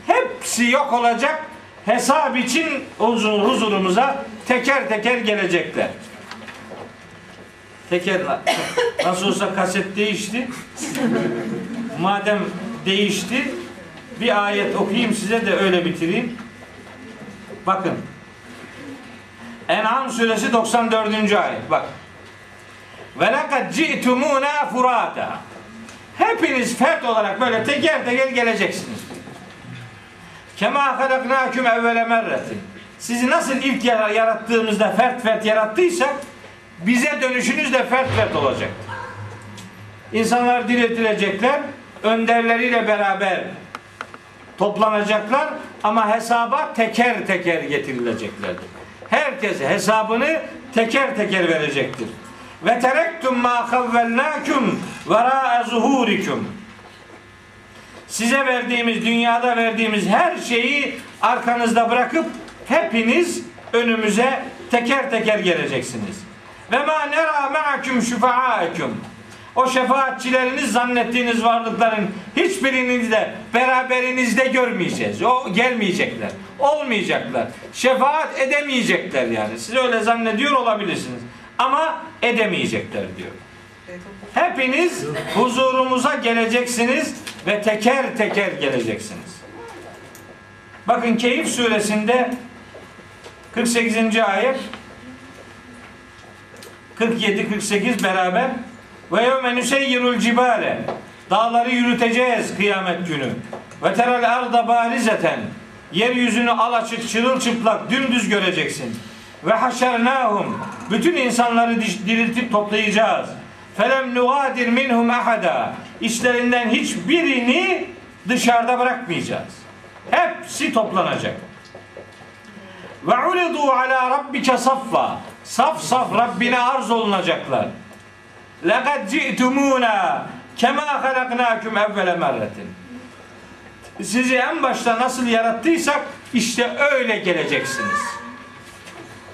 Hepsi yok olacak. Hesap için huzur, huzurumuza teker teker gelecekler. Teker (coughs) nasıl olsa kaset değişti. Madem değişti bir ayet okuyayım size de öyle bitireyim. Bakın. En'am suresi 94. ayet. Bak. Ve lekad ci'tumuna furada. Hepiniz fert olarak böyle teker teker geleceksiniz. Kema halaknaküm evvele merretin. Sizi nasıl ilk yara- yarattığımızda fert fert yarattıysak bize dönüşünüz de fert fert olacak. İnsanlar diriltilecekler, önderleriyle beraber toplanacaklar ama hesaba teker teker getirileceklerdir. Herkes hesabını teker teker verecektir. ve terektum ma havvelnakum vera zuhurikum. Size verdiğimiz, dünyada verdiğimiz her şeyi arkanızda bırakıp hepiniz önümüze teker teker geleceksiniz. Ve ma nera ma'akum şufa'akum. O şefaatçileriniz zannettiğiniz varlıkların hiçbirini de beraberinizde görmeyeceğiz. O gelmeyecekler. Olmayacaklar. Şefaat edemeyecekler yani. Siz öyle zannediyor olabilirsiniz. Ama edemeyecekler diyor. Hepiniz huzurumuza geleceksiniz ve teker teker geleceksiniz. Bakın Keyif suresinde 48. ayet 47-48 beraber ve yevme nüseyyirul cibale dağları yürüteceğiz kıyamet günü ve terel arda barizeten yeryüzünü alaçık çırılçıplak dümdüz göreceksin ve haşernahum bütün insanları diriltip toplayacağız felem nugadir minhum ahada işlerinden hiçbirini dışarıda bırakmayacağız hepsi toplanacak ve uridu ala rabbike saffa. Saf saf Rabbine arz olunacaklar. Lekad ci'tumuna kema halaknakum evvele merretin. Sizi en başta nasıl yarattıysak işte öyle geleceksiniz.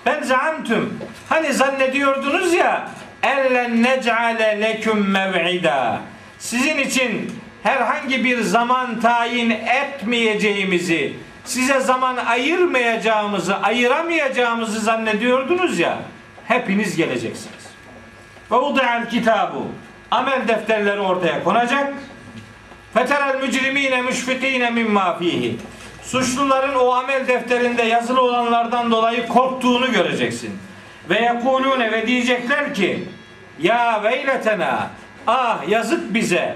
Ben zaamtüm. Hani zannediyordunuz ya ellen nec'ale leküm mev'ida. Sizin için herhangi bir zaman tayin etmeyeceğimizi, size zaman ayırmayacağımızı, ayıramayacağımızı zannediyordunuz ya. Hepiniz geleceksiniz. Ve udi'al kitabu. Amel defterleri ortaya konacak. Feterel mücrimine müşfikine mimma fihi. Suçluların o amel defterinde yazılı olanlardan dolayı korktuğunu göreceksin. Ve yekulune ve diyecekler ki ya veyletena ah yazık bize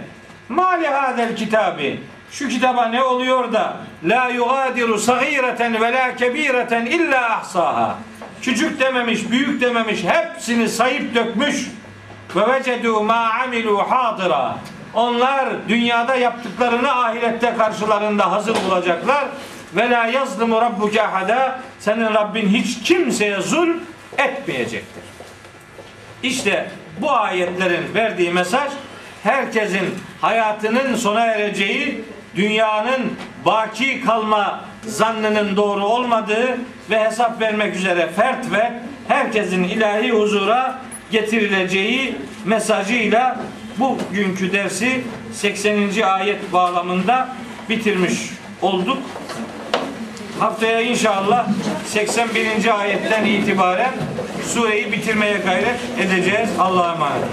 mali hadel kitabi şu kitaba ne oluyor da la yugadiru sagireten ve la kebireten illa ahsaha küçük dememiş büyük dememiş hepsini sayıp dökmüş ve vecedu ma amilu hadira. Onlar dünyada yaptıklarını ahirette karşılarında hazır bulacaklar. Ve la yazlimu rabbuke ahada. Senin Rabbin hiç kimseye zulm etmeyecektir. İşte bu ayetlerin verdiği mesaj herkesin hayatının sona ereceği, dünyanın baki kalma zannının doğru olmadığı ve hesap vermek üzere fert ve herkesin ilahi huzura getirileceği mesajıyla bugünkü dersi 80. ayet bağlamında bitirmiş olduk. Haftaya inşallah 81. ayetten itibaren sureyi bitirmeye gayret edeceğiz. Allah'a emanet.